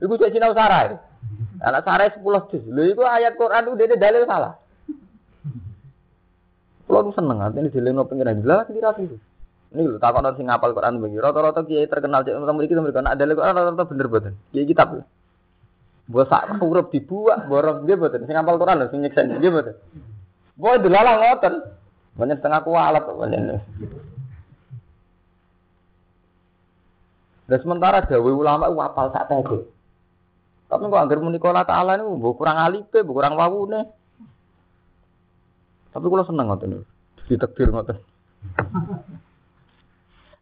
Iku cek sinau sarai. Anak sarai 10 juz. Lho iku ayat Quran itu dene dalil salah. Kula nu seneng artine dileno pengiran. Lah kira itu. Ini lho takon sing ngapal Quran begini. Rata-rata kiai terkenal cek nomor iki nomor ana dalil Quran rata-rata bener boten. Kiai kitab. Mbok sak urip dibuak, borong nggih boten. Sing ngapal Quran lho sing nyeksen nggih boten. Mbok delalah ngoten. Banyak setengah kualat banyak. Dan sementara dawe ulama itu apal sak tege. Tapi kok anggar muni kala ta'ala niku mbok kurang alipe, mbok kurang wawune. Tapi kula seneng ngoten. Ditekdir ngoten.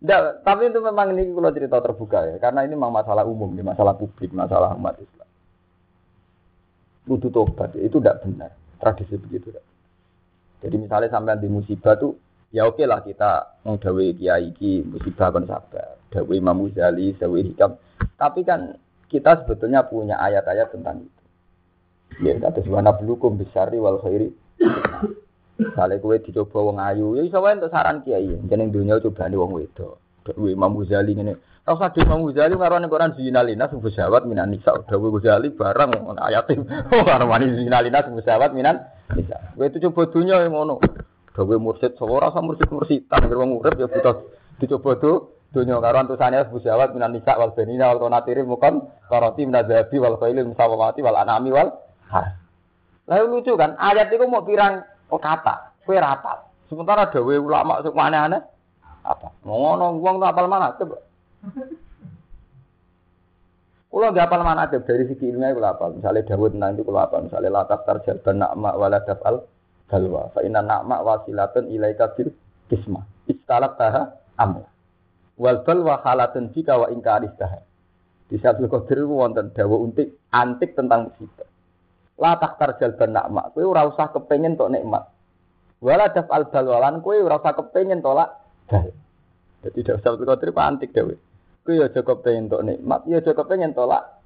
Nggak, tapi itu memang ini kalau cerita terbuka ya, karena ini memang masalah umum, ini masalah publik, masalah umat Islam. Kudu tobat, itu tidak benar, tradisi begitu. Tidak. Jadi misalnya sampai di musibah tuh, ya oke lah kita dawe kiai ki musibah kan sabar, dawe Imam Ghazali, dawe hikam. Tapi kan kita sebetulnya punya ayat-ayat tentang itu. Ya, kata subhana belukum bisari wal khairi. Misalnya kue dicoba wong ayu, ya iso wae saran kiai. Jeneng dunia coba nih wong wedo. Dewi Imam Ghazali ngene. Ora usah Imam Ghazali karo ning Quran zinalina sing bersawat minan nisa. Dewi Ghazali barang ayat karo wani zinalina sing bersawat minan nisa. Kowe itu coba dunia yang ngono. Dewi mursid sawo ora usah mursid-mursid. Tak wong urip ya butuh dicoba tuh dunia karo antusane bersawat minan nisa wal benina wal qanatiri mukon karoti minadzabi wal khailil musawwati wal anami wal. Lalu lucu kan, ayat itu mau pirang oh, kata, kue rapal. Sementara dawe ulama sing aneh-aneh apa? Ngono wong tuh apal mana coba. Kulo gak apal mana aja dari segi ilmiah kulo apal. Misalnya Dawud itu kulo apal. Misalnya latak tarjal nakma wala dafal balwa. Fa inna nakma wasilatun ilaika bil kisma. Istalak taha amla. Wal balwa halatun jika wa ingka taha. Di Syaikhul Qadir wonten dawuh untik antik tentang musibah. La tarjal nakma. Kowe ora usah kepengin tok nikmat. Wala dafal balwalan kowe ora usah kepengin tolak dal. Jadi usah betul kotor antik dewe. Kau ya cukup pengen untuk nikmat, ya cukup pengen tolak.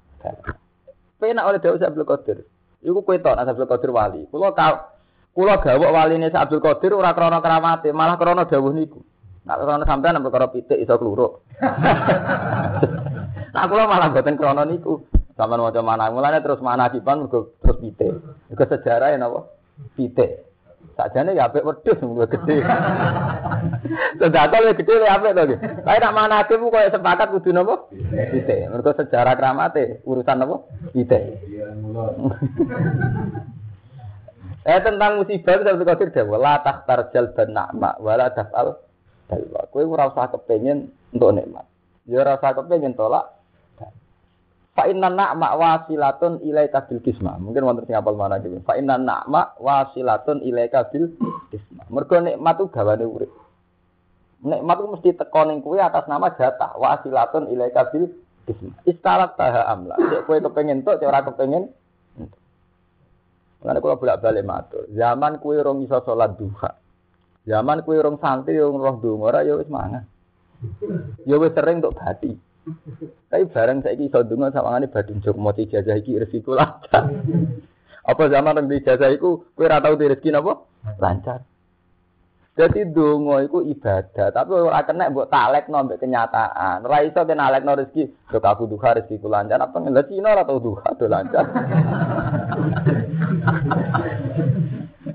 Penak oleh dewe Abdul Qadir. Iku kue tok Abdul Qadir wali. Kulo kau kulo gawok wali ini Abdul Qadir ora krono keramate, malah krono dawuh niku. Nak krono sampean nambah karo pitik iso kluruk. nah kulo malah boten krono niku. Sampeyan maca mana mulane terus mana kipan terus pitik. Iku sejarah ya napa? Pitik. Sakjane ya apik wedhus luwih gede. Sedekah luwih gede luwih apik to iki. Tapi nak manake ku koyo sepakat kudu napa? Ite. Mergo sejarah kramate urusan napa? Ite. Eh tentang musibah itu satu kafir dewa la tahtar jal dan nakma wala dafal dalwa. Kowe ora usah kepengin untuk nikmat. Ya ora usah kepengin tolak Fa inna na'ma wasilatun ilaika bil kisma. Mungkin wonten sing apal mana iki. Fa inna na'ma wasilatun ilaika bil kisma. Mergo nikmat ku gawane urip. Nikmat ku mesti teko ning kuwi atas nama jatah wasilatun ilaika bil kisma. Istalat taha amla. Cek kowe kepengin tok, ora kepengin. Mengenai kalau bolak-balik matur, zaman kue rong iso sholat duha, zaman kue rong santri roh dungo, ya wis mangan, ya wis sering untuk bati. Tapi bareng saya iso ndonga sawangane badhe jog mau ijazah iki rezeki lancar. Apa zaman nang ijazah iku kowe ora tau rezeki napa? Lancar. Jadi donga iku ibadah, tapi ora kena mbok talekno mbek kenyataan. Ora iso kena alekno rezeki, kok aku duha rezeki lancar apa ngene Cina ora tau duha do lancar.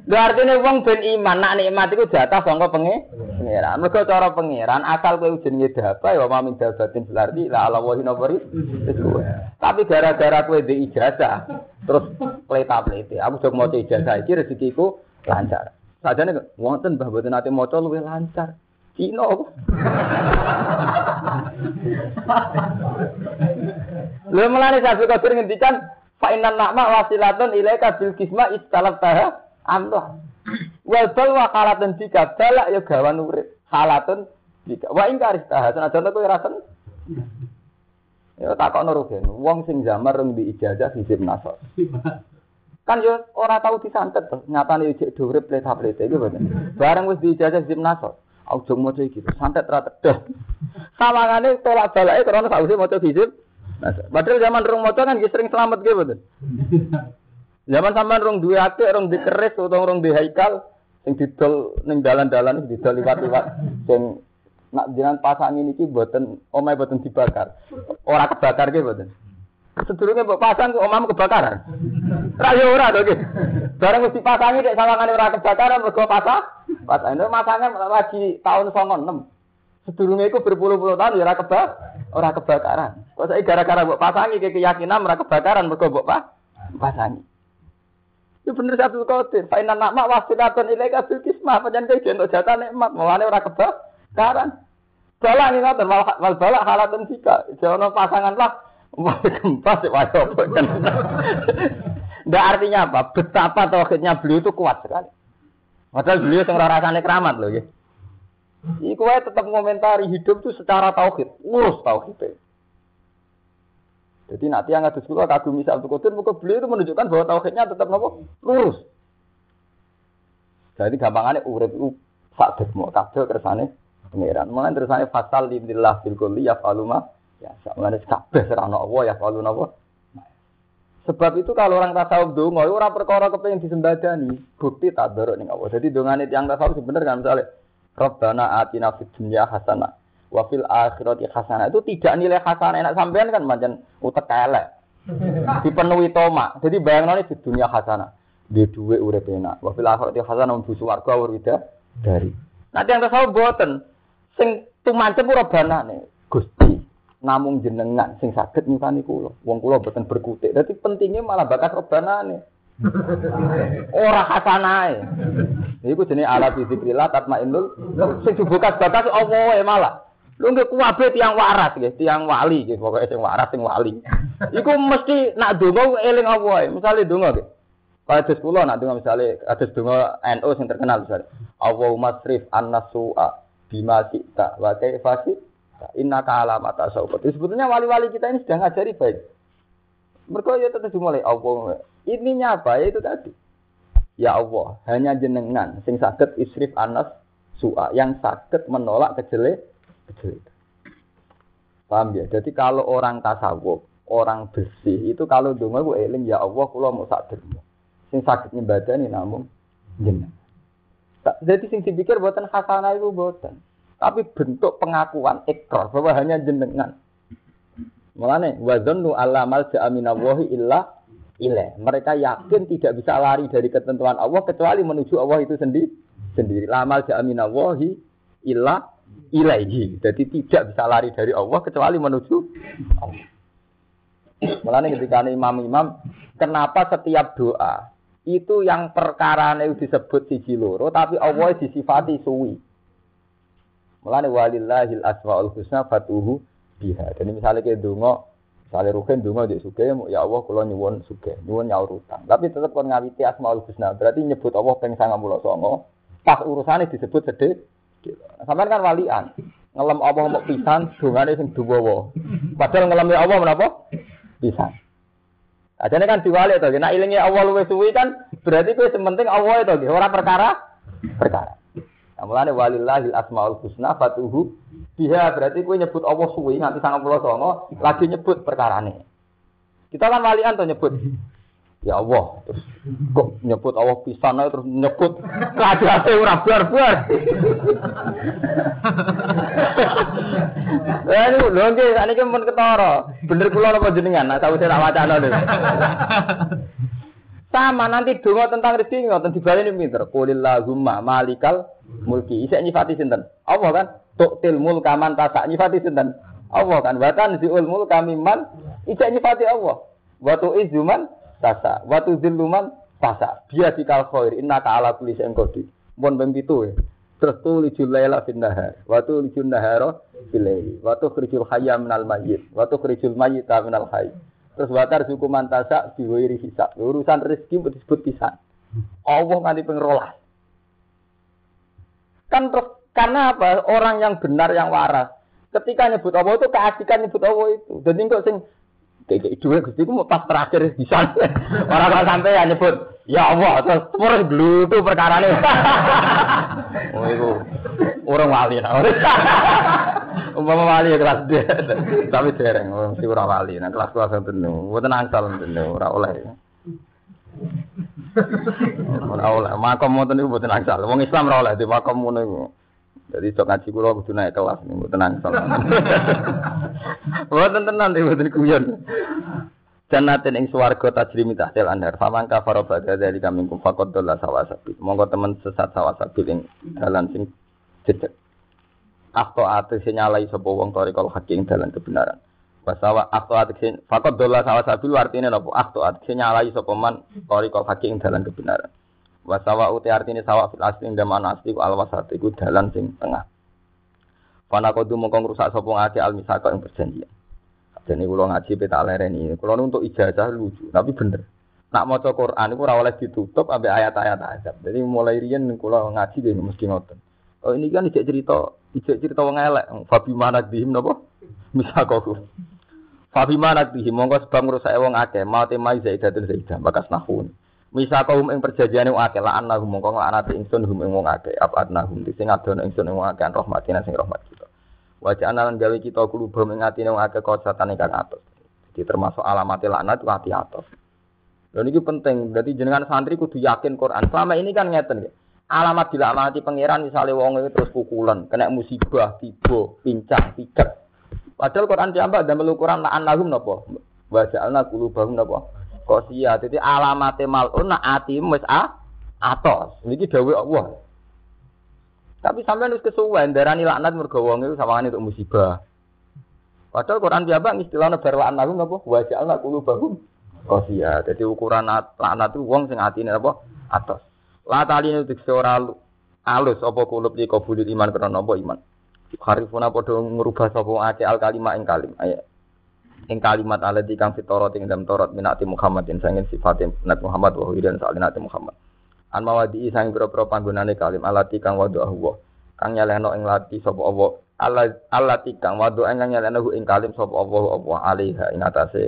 Lha artine wong ben iman nak nikmat iku jatah sangka pengen pangeran. Mergo cara pangeran asal kowe jenenge dapa ya wa min dabatin fil la ala wahi nabari. Tapi gara-gara kowe di ijazah terus pleta-plete. Aku jog maca ijazah iki rezekiku lancar. Sajane wonten mbah boten nate maca luwih lancar. Cina kok. Lha mulane Sabi Qadir ngendikan fa na'ma wasilatun ilaika bil kisma istalaf taha amroh. Wal bal wa halatun jika balak ya gawan urip. Halatun jika wa ingkar istah. Senajan kowe ra sen. Ya takokno rugen. Wong sing zaman reng di ijazah hizib nasor. Kan yo ora tau disantet to. Nyatane jek urip pleta-pleta iki boten. Bareng wis di ijazah hizib nasor. Aku maca iki santet ra tedah. Sawangane tolak balake karena sausé maca hizib. Padahal zaman rong maca kan sering selamat gitu betul. Zaman sampean rong duwe akeh, rong dikeris utawa rong di haikal sing didol ning dalan-dalan didol liwat-liwat sing nak jenengan pasang ini ki mboten omahe mboten dibakar. Ora kebakar ki mboten. Sedurunge mbok pasang omahmu kebakaran. Ra yo ora to ki. Bareng mesti pasangi nek sawangane ora kebakaran mergo pasang. Itu masangan lagi tahun 96. Sedurunge iku berpuluh-puluh tahun ya ora kebak ora kebakaran. Kok saiki gara-gara mbok pasangi keyakinan ora kebakaran mergo mbok pasangi. Itu bener satu kotir. Fa inna nakma wasilatun ilaika bil kismah. Panjang kayak jentuk jatah nikmat. Mulane ora kebakaran. Balak nih ngoten wal balak halatun jika. Jono pasangan lah. Wah gempa sih wah kan. Nggak artinya apa? Betapa tauhidnya beliau itu kuat sekali. Padahal beliau yang rasanya keramat loh ya. Iku tetap mengomentari hidup itu secara tauhid, urus tauhid. Jadi nanti yang ada sekolah kagum misal Abdul Qadir, muka beliau itu menunjukkan bahwa tauhidnya tetap nopo lurus. Jadi gampangannya urip itu sakit mau kabel kersane pangeran. Mulai tersane fasal lillah bil kulli ya faluma ya mulai kabeh serana Allah ya faluna apa. Sebab itu kalau orang tasawuf donga ora perkara kepengin disembadani, bukti tak dorok ning Allah. Jadi dongane yang tasawuf sebenarnya kan misalnya Rabbana atina fid dunya hasanah wafil akhirati hasanah. Itu tidak nilai hasanah. Enak sampean kan macam utek elek. Dipenuhi toma jadi bayang di dunia hasanah. Di dua urip enak. Wafil akhirati hasanah untuk suwarga wurida dari. Nanti yang tahu boten. Sing tumancep ora banane Gusti namung jenengan sing saged nyukani kula. Wong kula boten berkutik. Dadi pentingnya malah bakat robanane ora hasanae iku jenenge ala bizikrillah tatmainnul. Sing dibuka bakas Allah malah Lu nggak kuwabe tiang waras gitu, tiang wali gitu, pokoknya sing waras sing wali. Iku mesti nak donga eling apa Misalnya donga gitu. Kalau ada sekolah nak donga misalnya ada donga NU yang terkenal misalnya. Allahumma srif an-nasu'a bima sita wa kaifa inna ka alamata saubat. Sebetulnya wali-wali kita ini sedang ngajari baik. Mereka ya tetap dimulai Allah. Ininya apa? Ya itu tadi. Ya Allah, hanya jenengan sing sakit isrif anas su'a yang sakit menolak kejelek kecil itu. Paham ya? Jadi kalau orang tasawuf, orang bersih itu kalau donga gue eling ya Allah kula mau sak dermo. Sing sakit nyembadani namun jenengan. Jadi sing dipikir buatan hasanah itu buatan. Tapi bentuk pengakuan ekor bahwa hanya jenengan. Mulane wa dzannu alla malja aminallahi illa ilah. Mereka yakin tidak bisa lari dari ketentuan Allah kecuali menuju Allah itu sendiri. Sendiri. Lamal ja'aminallahi illa ilaihi. Jadi tidak bisa lari dari Allah kecuali menuju Allah. Mulanya ketika imam-imam, kenapa setiap doa itu yang perkara disebut siji loro, tapi Allah disifati suwi. Mulanya walillahil asmaul husna fatuhu biha. Jadi misalnya kayak dungo, misalnya rugen dungo di suge, ya Allah kalau nyuwun suge, nyuwun nyaur utang. Tapi tetap kon ngawiti asmaul husna, berarti nyebut Allah peng sangat mulo songo. Pas urusannya disebut sedih. Sampai kan walian, ngelem Allah mau pisan, dungane sing duwowo. Padahal ngelem ya Allah menapa? Pisan. Ajane kan diwali to, nek ilinge Allah luwih suwi kan berarti kowe sementing Allah itu ora perkara perkara. Nah, mulane walillahil asmaul husna fatuhu biha berarti kowe nyebut Allah suwi nganti 99 lagi nyebut perkarane. Kita kan walian to nyebut Ya Allah, terus kok nyebut Allah pisan terus nyebut kadate ora bar-bar. Eh niku lho nggih, sakniki mun ketara. Bener kula napa jenengan? Nah, tahu saya tak wacana lho. Sama nanti donga tentang rezeki ngoten dibaleni pinter. Qulillahumma malikal mulki. Isek nyifati sinten? Allah kan. Tuktil mulka man tasak nyifati sinten? Allah kan. Watan ziul mulka mimman isek nyifati Allah. Wa tu'izuman tasa. Wa tudzilluman tasa. Biya dikal khair. Innaka ala kulli syai'in qadir. Mun ping 7 ya. Terus tulijul laila fin nahar. Wa tulijul nahara fil laili. Wa tukhrijul hayya minal mayyit. Wa tukhrijul mayyita minal hayy. Terus watar suku mantasa diwiri hisab. Urusan rezeki disebut pisan. Allah nganti ping rolas kan terus karena apa? Orang yang benar yang waras. Ketika nyebut Allah itu keasikan nyebut Allah itu. Dan kok sing kayak dua gusti mau pas terakhir di sana orang orang sampai ya nyebut ya Allah terus terus dulu tuh perkara nih oh itu orang wali nah umpama wali ya kelas dia tapi dereng mesti orang wali. Nah kelas kelas yang penuh buat nangsal penuh orang oleh. Orang oleh. Makam mau tuh buat nangsal wong Islam orang oleh di makam mau jadi sok ngaji kula kudu naik kelas nih, mboten nangsal. Mboten tenan iki mboten kuyon. Jannatin ing swarga tajri min tahtil anhar. Faman kafara ba'da dzalika minkum faqad dalla sawasabil. Monggo temen sesat sawasabil ing dalan sing jejeg. Akto ate nyalai sapa wong tarikal hakim dalan kebenaran. Wasawa akto ate faqad dalla sawasabil artine napa? Akto ate nyalai sapa man tarikal hakim dalan kebenaran. Wasawa uti artine sawa fil asli ing daman asli al wasat iku dalan sing tengah. Fana kodu mongko ngrusak sapa ngake al misaka ing perjanjian. Jadi kula ngaji peta lereni. Kula untuk ijazah lucu, tapi bener. Nak maca Quran iku ora ditutup sampai ayat-ayat azab. Jadi mulai riyen kula ngaji deh mesti ngoten. Oh ini kan ijek cerita, ijek cerita wong elek. Fabi mana dihim napa? Misakaku. Fabi mana dihim mongko sebab ngrusak wong akeh, mate mai zaidatun zaidah bakas nahun. Misa kaum ing perjanjiane wong akeh la annahum mongko laknate ingsun hum ing wong akeh apa adnahum sing adono ingsun ing wong akeh rahmatina sing rahmat kita. Wajah analan gawe kita kuluba ing atine wong akeh kosatan ingkang atos. Jadi termasuk alamat laknat itu hati atos. Dan ini penting. Jadi jenengan santri kudu yakin Quran. Selama ini kan ngeten ya. Alamat dilaknati pangeran misalnya wong itu terus pukulan, kena musibah, tiba, pincang, piket. Padahal Quran diambak dan Quran la annahum napa? Wajah alna kulubahum napa? Kosia. Jadi alamate malun nak ati wis a atos. Niki dawuh Allah. Tapi sampean wis kesuwen darani laknat mergo wong sawangane untuk musibah. Padahal Quran biasa istilahnya berlaan lagu napa wa ja'alna qulubahum kosia. Jadi ukuran laknat itu wong sing atine apa atos. La taline dikse alus apa kulub iki kabul iman karena apa iman. Harifuna padha ngrubah sapa ake al kalimah ing kalim. Ayat ing kalimat alati kang fitorot ing dalam torot minati Muhammadin sangin sifat Nabi Muhammad wa dan soal Nabi Muhammad. An mawadi sang pira-pira panggonane kalim alati kang wadu Allah. Kang nyalehno ing lati sapa Allah. Alati kang wadu ing nyalehno ing kalim sapa Allah Allah alaiha ing atase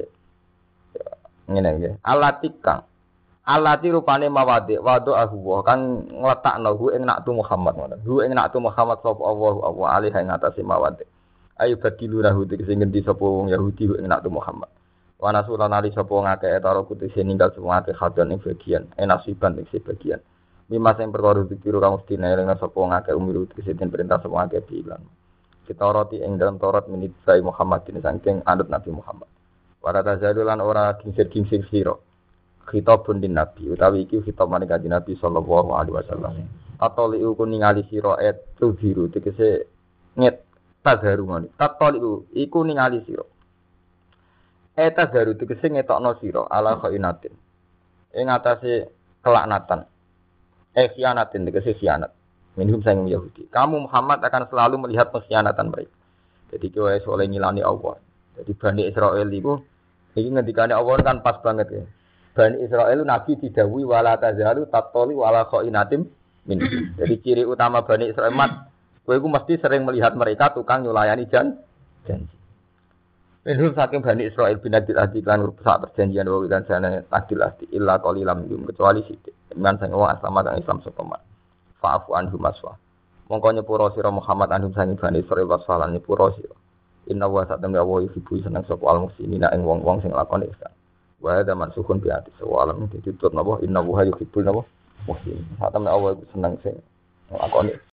ngene nggih. Alati kang Alati rupane mawadi wadu Allah kang ngletakno hu ing Nabi Muhammad ngoten. Hu ing Nabi Muhammad sapa Allah Allah alaiha ing atase mawadi ayo badilu nahu sing ngendi sapa wong Yahudi ing nak Muhammad? Wa nasulan ali sapa ngake etaro kutu sing ninggal semua ate khadon ing bagian enasiban ing bagian. Mima sing perkara dikiru kang mesti nang sapa ngake umiru sing perintah sapa ngake bilang kita roti ing dalam Taurat menit saya Muhammad ini saking anut Nabi Muhammad. Wa kata zalulan ora kingsir siro. khitabun din nabi utawi iki khitab maring kanjeng Nabi sallallahu alaihi wasallam. Tatoli ku ningali sira et biru tegese nget tazharu ngono tatoli iku ningali sira. Eta daru tegese ngetokno sira ala khainatin. Ing atase kelaknatan. Eh khianatin tegese khianat. Minhum sayang Yahudi. Kamu Muhammad akan selalu melihat pengkhianatan mereka jadi kowe soleh ngilani Allah. Jadi Bani Israel itu ini ngendikane Allah kan pas banget ya. Bani Israel Nabi didawui wala tazalu tatoli wala khainatim. Jadi ciri utama Bani Israel mat, kowe mesti sering melihat mereka tukang nyulayani jan janji. Minhum saking Bani Israel bin Adil Adi kan saat perjanjian wa dan sana adil adi illa qalilam yum kecuali sithik. Man sang wong asama kang Islam sapa man. Fa'fu anhum aswa. Mongko nyepuro Muhammad anhum sang Bani Israel wasfalan nyepuro sira. Inna wa satamna wa yuhibbu seneng sapa al muslimina ing wong-wong sing lakoni ihsan. Wa hadza mansukun bi ati sawalam ditutut napa inna wa yuhibbul napa muslim. Hatam Allah seneng sing lakoni